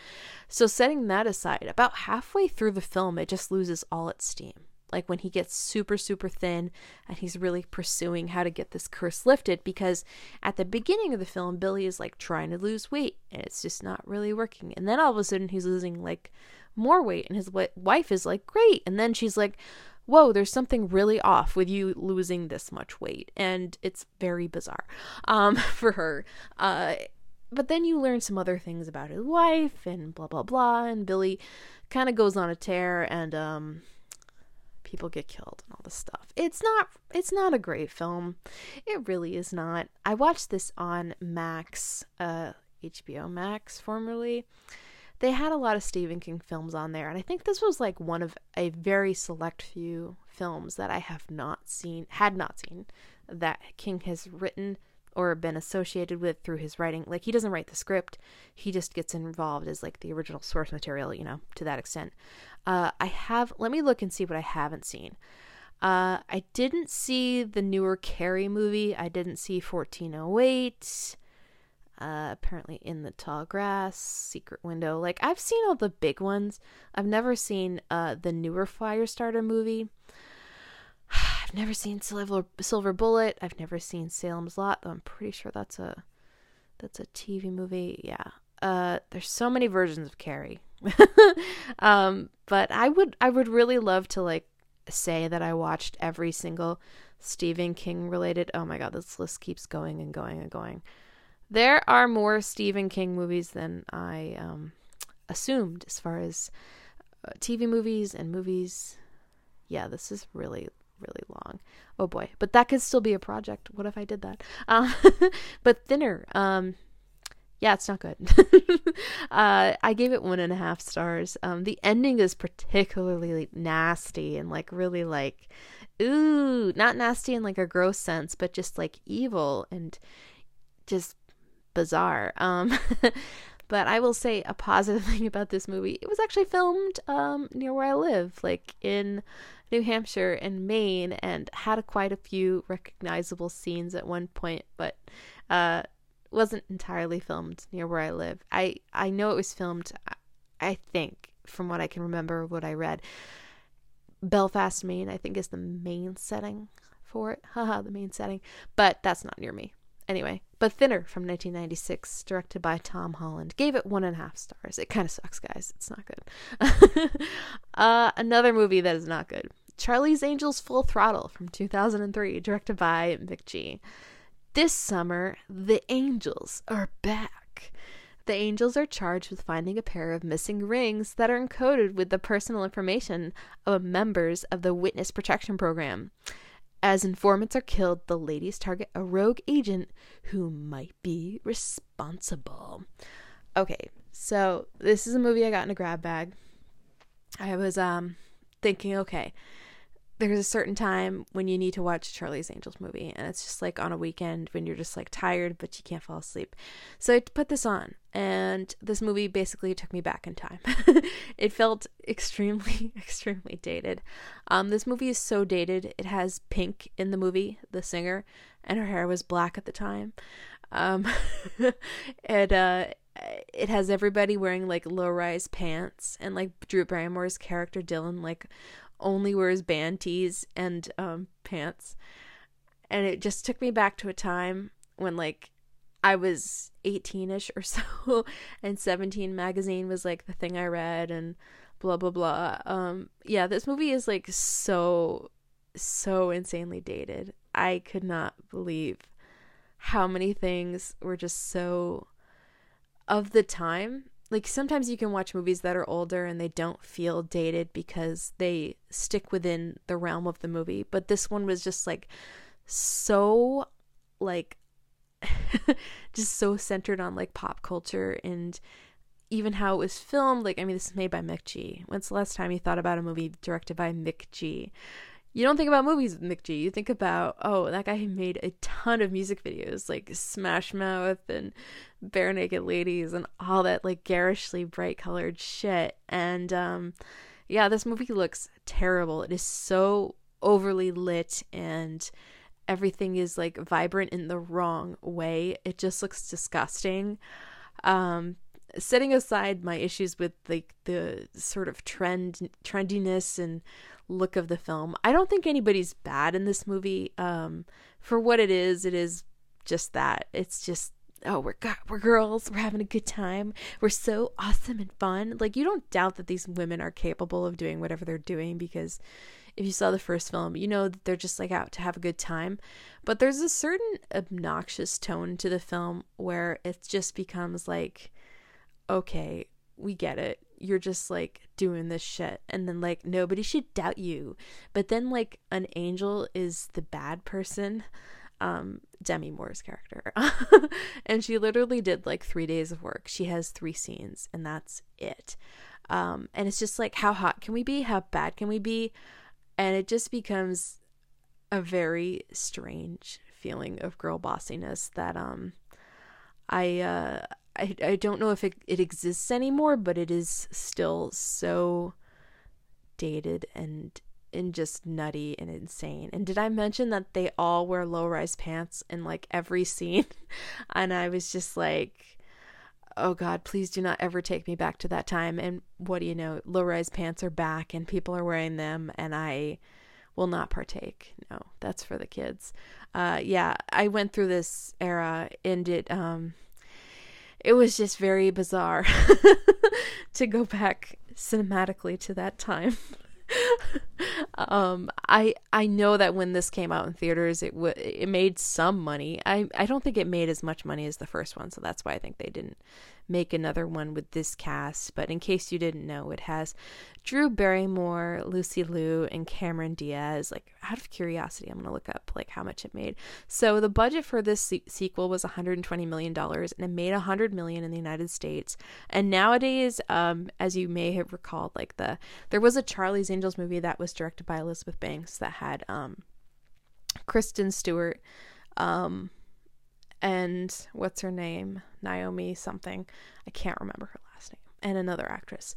So setting that aside about halfway through the film it just loses all its steam. Like when he gets super super thin and he's really pursuing how to get this curse lifted because at the beginning of the film billy is like trying to lose weight and it's just not really working. And then all of a sudden he's losing like more weight and his wife is like great. And then she's like whoa there's something really off with you losing this much weight and it's very bizarre um for her uh but then you learn some other things about his wife and blah blah blah and billy kind of goes on a tear and um people get killed and all this stuff. It's not it's not a great film. It really is not. I watched this on Max uh HBO Max formerly. They had a lot of Stephen King films on there and I think this was like one of a very select few films that I have not seen had not seen that King has written or been associated with through his writing. Like he doesn't write the script, he just gets involved as like the original source material, you know, to that extent. Uh, I have, let me look and see what I haven't seen. Uh, I didn't see the newer Carrie movie. I didn't see 1408. Uh, apparently in the tall grass, secret window. Like I've seen all the big ones. I've never seen uh the newer Firestarter movie. I've never seen Silver Silver Bullet. I've never seen Salem's Lot, though I'm pretty sure that's a that's a TV movie. Yeah. Uh, there's so many versions of Carrie. um, but I would I would really love to like say that I watched every single Stephen King related. Oh my god, this list keeps going and going and going. There are more Stephen King movies than I um, assumed as far as uh, TV movies and movies. Yeah, this is really really long. Oh boy, but that could still be a project. What if I did that? Uh, but thinner. Um, yeah, it's not good. uh, I gave it one and a half stars. Um, the ending is particularly nasty and like really like, ooh, not nasty in like a gross sense, but just like evil and just bizarre. Um, but I will say a positive thing about this movie: it was actually filmed um, near where I live, like in New Hampshire and Maine, and had quite a few recognizable scenes at one point. But uh, wasn't entirely filmed near where I live. I I know it was filmed. I think from what I can remember, what I read, Belfast, Maine. I think is the main setting for it. Haha, the main setting. But that's not near me. Anyway, but Thinner from 1996, directed by Tom Holland, gave it one and a half stars. It kind of sucks, guys. It's not good. uh, another movie that is not good. Charlie's Angels Full Throttle from 2003, directed by McG. This summer, the angels are back. The angels are charged with finding a pair of missing rings that are encoded with the personal information of members of the Witness Protection Program. As informants are killed, the ladies target a rogue agent who might be responsible. Okay, so this is a movie I got in a grab bag. I was um thinking, okay, there's a certain time when you need to watch Charlie's Angels movie, and it's just like on a weekend when you're just like tired but you can't fall asleep. So I put this on, and this movie basically took me back in time. it felt extremely, extremely dated. Um, this movie is so dated. It has Pink in the movie, the singer, and her hair was black at the time. Um, it uh, it has everybody wearing like low rise pants, and like Drew Barrymore's character Dylan like only wears band tees and um, pants. And it just took me back to a time when like I was 18ish or so and 17 magazine was like the thing I read and blah blah blah. Um yeah, this movie is like so so insanely dated. I could not believe how many things were just so of the time like sometimes you can watch movies that are older and they don't feel dated because they stick within the realm of the movie but this one was just like so like just so centered on like pop culture and even how it was filmed. Like i mean this is made by McG when's the last time you thought about a movie directed by McG you don't think about movies with McG. You think about, oh, that guy made a ton of music videos like Smash Mouth and Barenaked Ladies and all that like garishly bright colored shit. And um yeah, this movie looks terrible. It is so overly lit and everything is like vibrant in the wrong way. It just looks disgusting. Um setting aside my issues with like the sort of trend trendiness and look of the film. I don't think anybody's bad in this movie. Um, for what it is, it is just that. It's just oh we're we're girls we're having a good time we're so awesome and fun like you don't doubt that these women are capable of doing whatever they're doing because if you saw the first film you know that they're just like out to have a good time but there's a certain obnoxious tone to the film where it just becomes like okay we get it you're just like doing this shit and then like nobody should doubt you. But then like an angel is the bad person um Demi Moore's character. And she literally did like 3 days of work. She has 3 scenes and that's it. Um and it's just like how hot can we be? How bad can we be? And it just becomes a very strange feeling of girl bossiness that um I uh I, I don't know if it, it exists anymore, but it is still so dated and and just nutty and insane. And did I mention that they all wear low rise pants in like every scene? and I was just like, oh God, please do not ever take me back to that time. And what do you know? Low rise pants are back and people are wearing them, and I will not partake. No, that's for the kids. Uh, yeah, I went through this era and it, um, it was just very bizarre to go back cinematically to that time. um, I I know that when this came out in theaters, it w- it made some money. I I don't think it made as much money as the first one, so that's why I think they didn't make another one with this cast. But in case you didn't know, it has Drew Barrymore, Lucy Liu, and Cameron Diaz. Like out of curiosity, I'm gonna look up like how much it made. So the budget for this se- sequel was 120 million dollars, and it made 100 million in the United States. And nowadays, um, as you may have recalled, like the there was a Charlie's Angels movie that was directed by Elizabeth Banks that had um, Kristen Stewart. Um, and what's her name? Naomi something. I can't remember her last name. And another actress.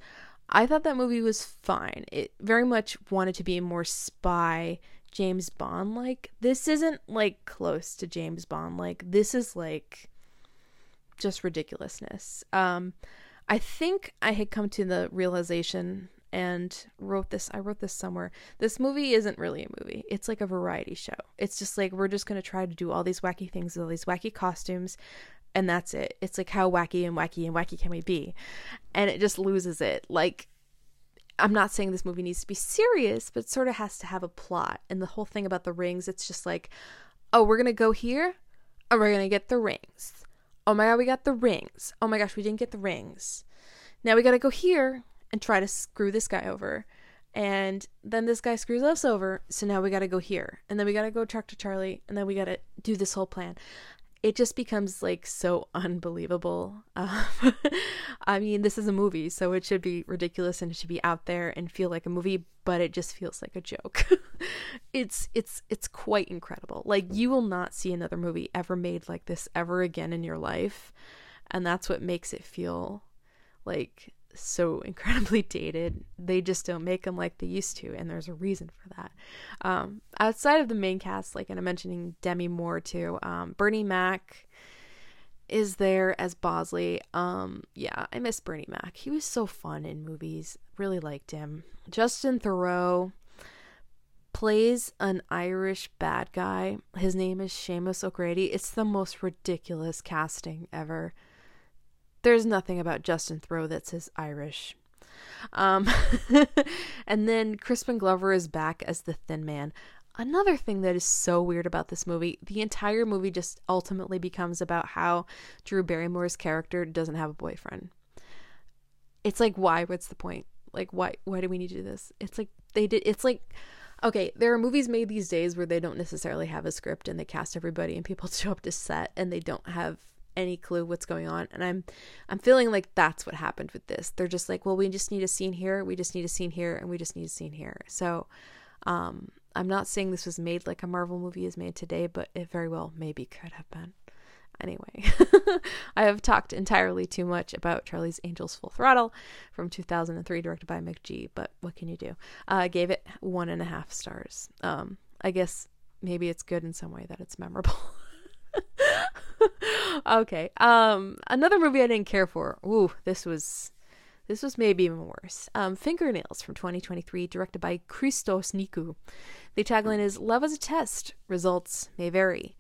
I thought that movie was fine. It very much wanted to be more spy James Bond like. This isn't like close to James Bond like. This is like just ridiculousness. Um I think I had come to the realization and wrote this I wrote this somewhere. This movie isn't really a movie. It's like a variety show. It's just like we're just going to try to do all these wacky things, all these wacky costumes, and that's it. It's like how wacky and wacky and wacky can we be? And it just loses it. Like I'm not saying this movie needs to be serious, but sort of has to have a plot. And the whole thing about the rings, it's just like, oh, we're going to go here and we're going to get the rings. Oh my god, we got the rings. Oh my gosh, we didn't get the rings. Now we got to go here and try to screw this guy over. And then this guy screws us over, so now we gotta go here. And then we gotta go talk to Charlie, and then we gotta do this whole plan. It just becomes like so unbelievable. Um, I mean, this is a movie, so it should be ridiculous and it should be out there and feel like a movie, but it just feels like a joke. it's it's it's quite incredible. Like you will not see another movie ever made like this ever again in your life, and that's what makes it feel like so incredibly dated. They just don't make them like they used to, and there's a reason for that. Um, outside of the main cast, like and I'm mentioning Demi Moore too, um, Bernie Mac is there as Bosley. Um, yeah, I miss Bernie Mac. He was so fun in movies. Really liked him. Justin Theroux plays an Irish bad guy. His name is Seamus O'Grady. It's the most ridiculous casting ever. There's nothing about Justin Theroux that says Irish. Um, and then Crispin Glover is back as the Thin Man. Another thing that is so weird about this movie, the entire movie just ultimately becomes about how Drew Barrymore's character doesn't have a boyfriend. It's like why? What's the point? Like why why do we need to do this? It's like they did it's like okay, there are movies made these days where they don't necessarily have a script and they cast everybody and people show up to set and they don't have any clue what's going on and i'm i'm feeling like that's what happened with this. They're just like well we just need a scene here we just need a scene here and we just need a scene here. So um i'm not saying this was made like a marvel movie is made today but it very well maybe could have been. Anyway i have talked entirely too much about charlie's angels full throttle from 2003 directed by mcg but what can you do? Uh, i gave it one and a half stars. Um i guess maybe it's good in some way that it's memorable okay. Um, another movie I didn't care for. Ooh, this was This was maybe even worse. Um, Fingernails from 2023, directed by Christos Nikou. The tagline is Love is a test, results may vary.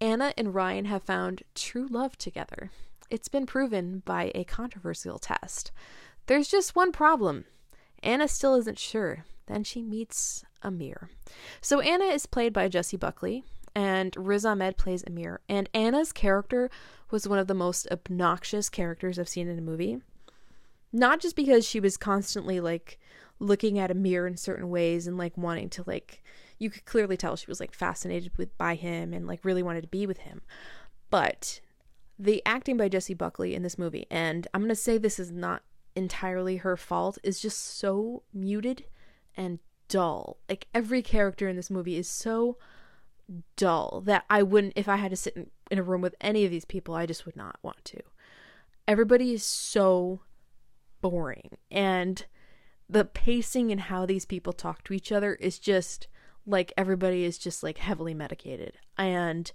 Anna and Ryan have found true love together. It's been proven by a controversial test. There's just one problem. Anna still isn't sure. Then she meets Amir. So Anna is played by Jessie Buckley, and Riz Ahmed plays Amir. And Anna's character was one of the most obnoxious characters I've seen in a movie. Not just because she was constantly like looking at Amir in certain ways and like wanting to like you could clearly tell she was like fascinated with by him and like really wanted to be with him. But the acting by Jessie Buckley in this movie, and I'm gonna say this is not entirely her fault, is just so muted and dull. Like every character in this movie is so dull that I wouldn't if I had to sit in, in a room with any of these people, I just would not want to. Everybody is so boring and the pacing and how these people talk to each other is just like everybody is just like heavily medicated and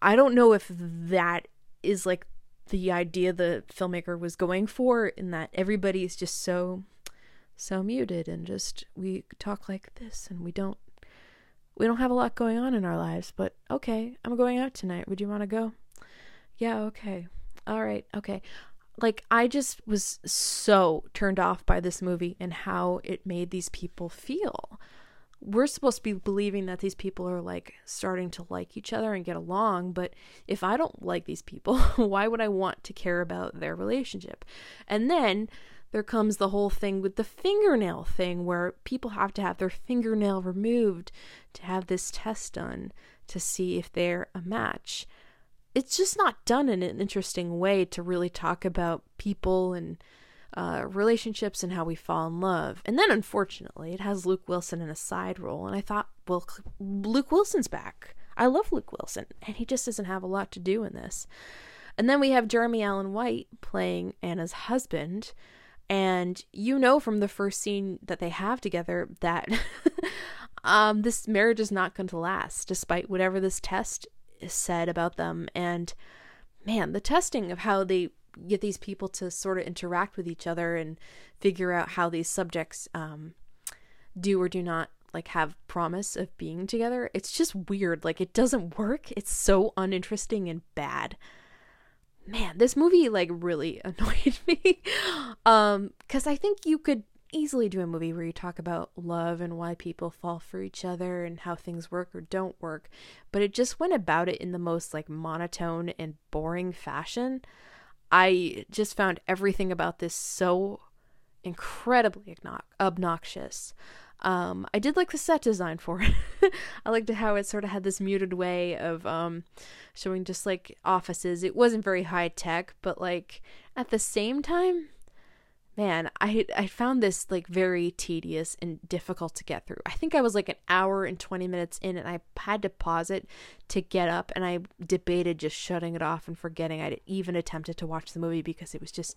i don't know if that is like the idea the filmmaker was going for in that everybody is just so so muted and just we talk like this and we don't we don't have a lot going on in our lives but okay i'm going out tonight would you want to go yeah okay all right okay like I just was so turned off by this movie and how it made these people feel. We're supposed to be believing that these people are like starting to like each other and get along, but if I don't like these people, why would I want to care about their relationship? And then there comes the whole thing with the fingernail thing where people have to have their fingernail removed to have this test done to see if they're a match it's just not done in an interesting way to really talk about people and uh, relationships and how we fall in love. And then, unfortunately, it has Luke Wilson in a side role. And I thought, well, Luke Wilson's back. I love Luke Wilson, and he just doesn't have a lot to do in this. And then we have Jeremy Allen White playing Anna's husband. And you know from the first scene that they have together that um, this marriage is not going to last, despite whatever this test said about them. And man the testing of how they get these people to sort of interact with each other and figure out how these subjects um, do or do not like have promise of being together it's just weird. Like it doesn't work. It's so uninteresting and bad man this movie like really annoyed me um because i think you could easily do a movie where you talk about love and why people fall for each other and how things work or don't work, but it just went about it in the most like monotone and boring fashion. I just found everything about this so incredibly obnoxious. Um, I did like the set design for it. I liked how it sort of had this muted way of um, showing just like offices. It wasn't very high tech, but like at the same time, man, I I found this like very tedious and difficult to get through. I think I was like an hour and 20 minutes in and I had to pause it to get up and I debated just shutting it off and forgetting I'd even attempted to watch the movie because it was just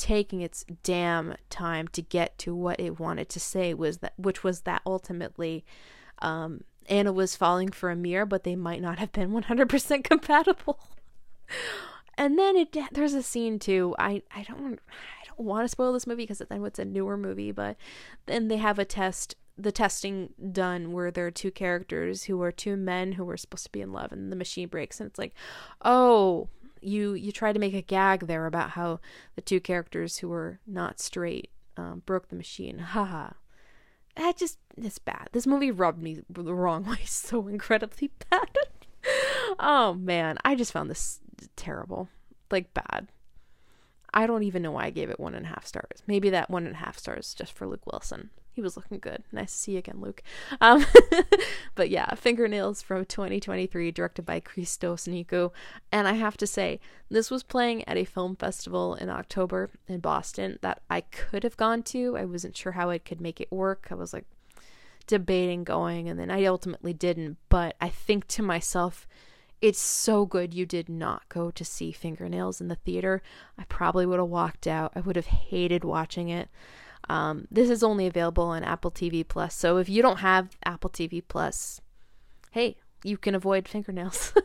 taking its damn time to get to what it wanted to say was that which was that ultimately um, Anna was falling for Amir but they might not have been 100% compatible. and then it there's a scene too. I I don't I don't want to spoil this movie because then it's a newer movie, but then they have a test, the testing done where there are two characters who are two men who were supposed to be in love, and the machine breaks, and it's like, oh, you you try to make a gag there about how the two characters who were not straight um, broke the machine. Haha. That just it's bad. This movie rubbed me the wrong way so incredibly bad. oh man, I just found this terrible, like bad. I don't even know why I gave it one and a half stars. Maybe that one and a half stars just for Luke Wilson. He was looking good. Nice to see you again, Luke. Um, but yeah, Fingernails from 2023, directed by Christos Nikou. And I have to say, this was playing at a film festival in October in Boston that I could have gone to. I wasn't sure how I could make it work. I was like debating going, and then I ultimately didn't. But I think to myself, it's so good you did not go to see Fingernails in the theater. I probably would have walked out. I would have hated watching it. Um, this is only available on Apple TV Plus. So if you don't have Apple TV Plus, hey, you can avoid fingernails.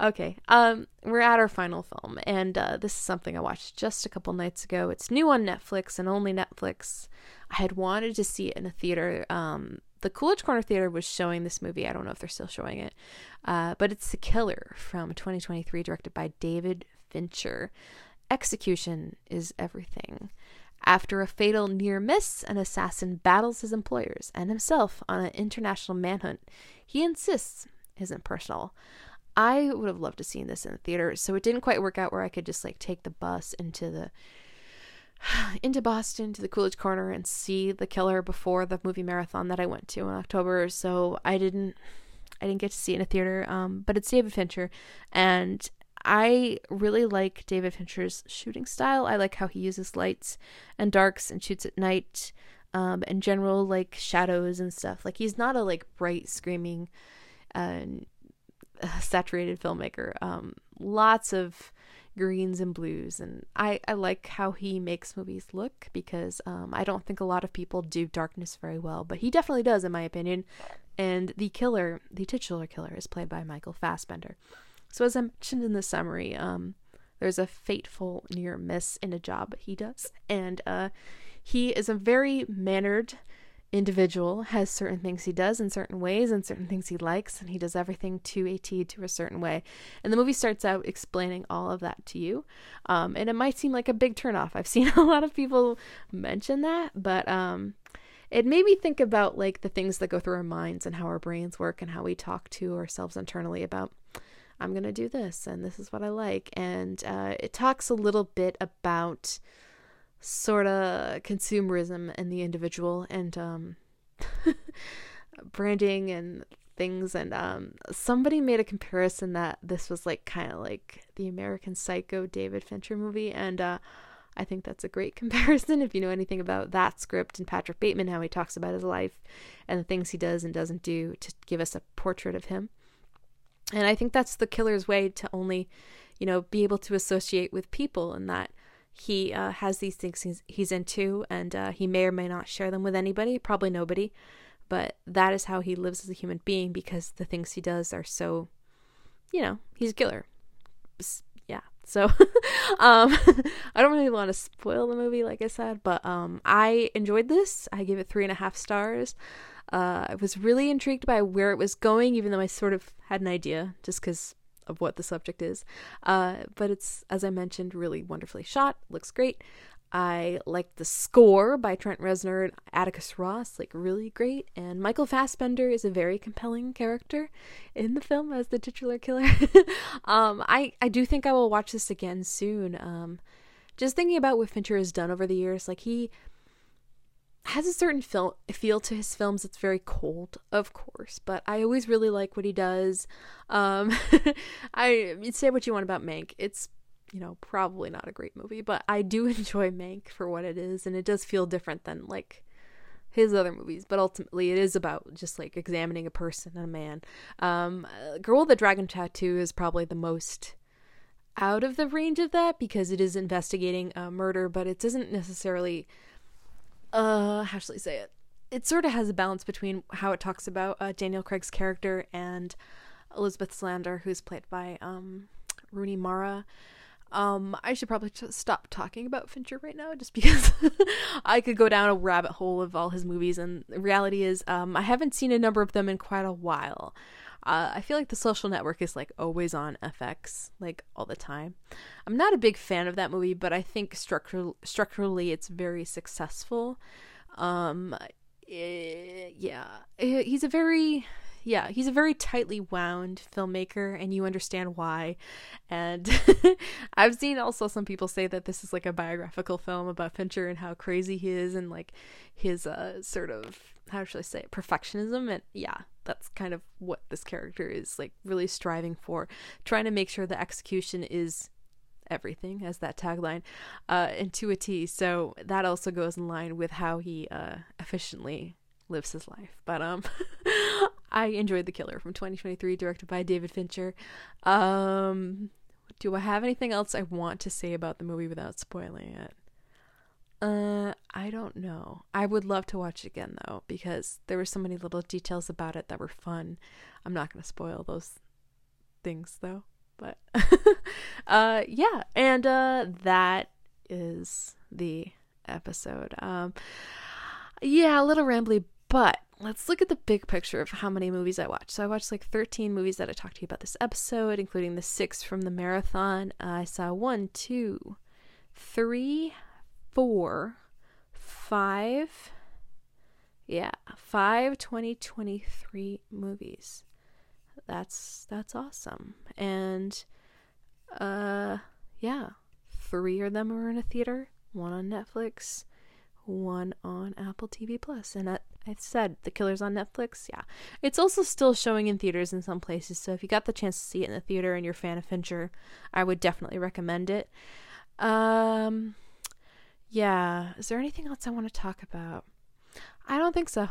Okay. Um, we're at our final film, and uh, this is something I watched just a couple nights ago. It's new on Netflix and only Netflix. I had wanted to see it in a theater. Um, the Coolidge Corner Theater was showing this movie. I don't know if they're still showing it, uh, but it's The Killer from 2023, directed by David Fincher. Execution is everything. After a fatal near miss, an assassin battles his employers and himself on an international manhunt. He insists isn't personal. I would have loved to seen this in the theater, so it didn't quite work out where I could just like take the bus into the into Boston to the Coolidge Corner and see the killer before the movie marathon that I went to in October. So I didn't I didn't get to see it in a theater. Um, but it's David Fincher, and I really like David Fincher's shooting style. I like how he uses lights and darks and shoots at night. Um, and general like shadows and stuff. Like he's not a like bright screaming, uh, saturated filmmaker. Um, lots of greens and blues, and I I like how he makes movies look because um, I don't think a lot of people do darkness very well, but he definitely does in my opinion. And the killer, the titular killer, is played by Michael Fassbender. So as I mentioned in the summary, um, there's a fateful near miss in a job he does, and uh, he is a very mannered individual has certain things he does in certain ways and certain things he likes and he does everything to a t to a certain way. And the movie starts out explaining all of that to you. Um, and it might seem like a big turnoff. I've seen a lot of people mention that but um, it made me think about like the things that go through our minds and how our brains work and how we talk to ourselves internally about i'm going to do this and this is what i like and uh, it talks a little bit about sort of consumerism and the individual and um, branding and things and um, somebody made a comparison that this was like kind of like the American Psycho David Fincher movie and uh, I think that's a great comparison if you know anything about that script and Patrick Bateman how he talks about his life and the things he does and doesn't do to give us a portrait of him. And I think that's the killer's way to only, you know, be able to associate with people and that he uh, has these things he's, he's into, and uh, he may or may not share them with anybody, probably nobody. But that is how he lives as a human being because the things he does are so, you know, he's a killer. So, um, I don't really want to spoil the movie, like I said, but um, I enjoyed this. I gave it three and a half stars. Uh, I was really intrigued by where it was going, even though I sort of had an idea, just because of what the subject is. Uh, but it's, as I mentioned, really wonderfully shot, looks great. I like the score by Trent Reznor and Atticus Ross, like really great. And Michael Fassbender is a very compelling character in the film as the titular killer. um, I I do think I will watch this again soon. Um, just thinking about what Fincher has done over the years, like he has a certain feel feel to his films. It's very cold, of course, but I always really like what he does. Um, I say what you want about Mank. It's you know probably not a great movie, but I do enjoy Mank for what it is, and it does feel different than like his other movies. But ultimately, it is about just like examining a person and a man. Um, Girl with the Dragon Tattoo is probably the most out of the range of that because it is investigating a murder, but it doesn't necessarily uh how shall I say it? It sort of has a balance between how it talks about uh, Daniel Craig's character and Elizabeth Salander, who's played by um, Rooney Mara. Um, I should probably stop talking about Fincher right now, just because I could go down a rabbit hole of all his movies. And the reality is, um, I haven't seen a number of them in quite a while. Uh, I feel like The Social Network is like always on FX, like all the time. I'm not a big fan of that movie, but I think structural structurally it's very successful. Um, it, eh, yeah, eh, he's a very yeah, he's a very tightly wound filmmaker, and you understand why. And I've seen also some people say that this is like a biographical film about Fincher and how crazy he is, and like his uh, sort of how should I say it, perfectionism. And yeah, that's kind of what this character is like really striving for, trying to make sure the execution is everything as that tagline uh into a t so that also goes in line with how he uh efficiently lives his life but um I enjoyed The Killer from 2023, directed by David Fincher. Um, do I have anything else I want to say about the movie without spoiling it? Uh, I don't know. I would love to watch it again though, because there were so many little details about it that were fun. I'm not going to spoil those things though. But uh, yeah, and uh, that is the episode. Um, yeah, a little rambly, but let's look at the big picture of how many movies I watched. So I watched like 13 movies that I talked to you about this episode, including the six from the marathon. Uh, I saw one, two, three, four, five. Yeah, five 2023 movies. That's that's awesome. And uh yeah, three of them are in a theater, one on Netflix, one on Apple TV Plus. And I, I said The Killer's on Netflix. Yeah, it's also still showing in theaters in some places. So if you got the chance to see it in the theater and you're a fan of Fincher, I would definitely recommend it. Um, yeah. Is there anything else I want to talk about? I don't think so.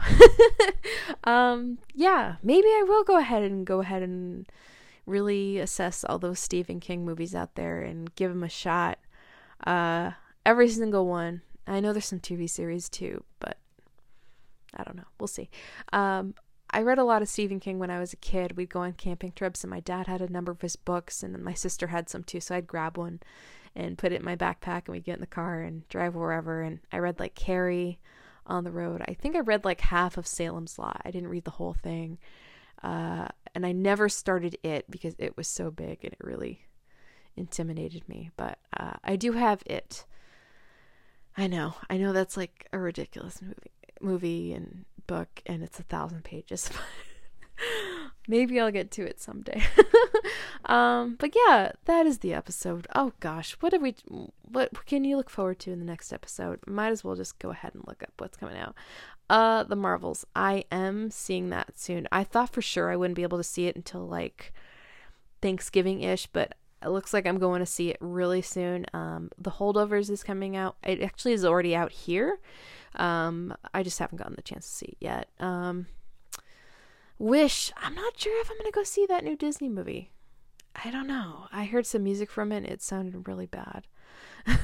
um, yeah, maybe I will go ahead and go ahead and really assess all those Stephen King movies out there and give them a shot. Uh, every single one. I know there's some TV series too, but I don't know. We'll see. Um, I read a lot of Stephen King when I was a kid. We'd go on camping trips, and my dad had a number of his books, and my sister had some too. So I'd grab one and put it in my backpack, and we'd get in the car and drive wherever. And I read like Carrie on the road. I think I read like half of Salem's Lot. I didn't read the whole thing. Uh, and I never started it because it was so big and it really intimidated me. But uh, I do have it. I know. I know that's like a ridiculous movie, movie and book, and it's a thousand pages. Maybe I'll get to it someday. um, but yeah, that is the episode. Oh gosh, what have we? What can you look forward to in the next episode? Might as well just go ahead and look up what's coming out. Uh, the Marvels. I am seeing that soon. I thought for sure I wouldn't be able to see it until like Thanksgiving ish, but it looks like I'm going to see it really soon. Um, the Holdovers is coming out. It actually is already out here. Um, I just haven't gotten the chance to see it yet. Um, Wish. I'm not sure if I'm going to go see that new Disney movie. I don't know. I heard some music from it. It sounded really bad.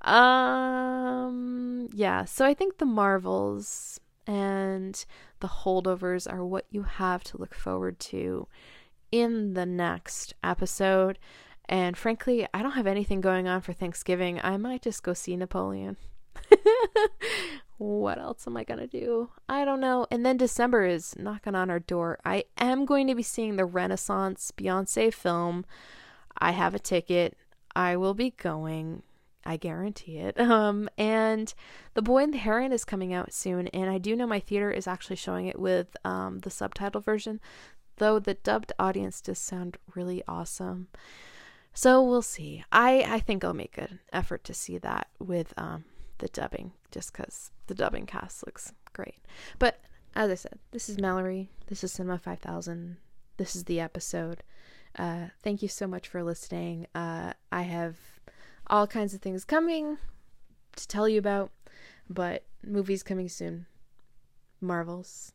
um yeah, so I think the Marvels and the holdovers are what you have to look forward to in the next episode. And frankly, I don't have anything going on for Thanksgiving. I might just go see Napoleon. what else am I going to do? I don't know. And then December is knocking on our door. I am going to be seeing the Renaissance Beyonce film. I have a ticket. I will be going. I guarantee it. Um, and The Boy and the Heron is coming out soon, and I do know my theater is actually showing it with um, the subtitle version, though the dubbed audience does sound really awesome. So we'll see. I I think I'll make an effort to see that with um the dubbing, just because the dubbing cast looks great. But as I said, this is Mallory. This is Cinema 5000. This is the episode. Uh, thank you so much for listening. Uh, I have all kinds of things coming to tell you about, but movies coming soon, Marvels,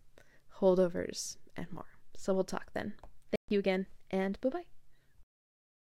holdovers, and more. So we'll talk then. Thank you again, and bye bye.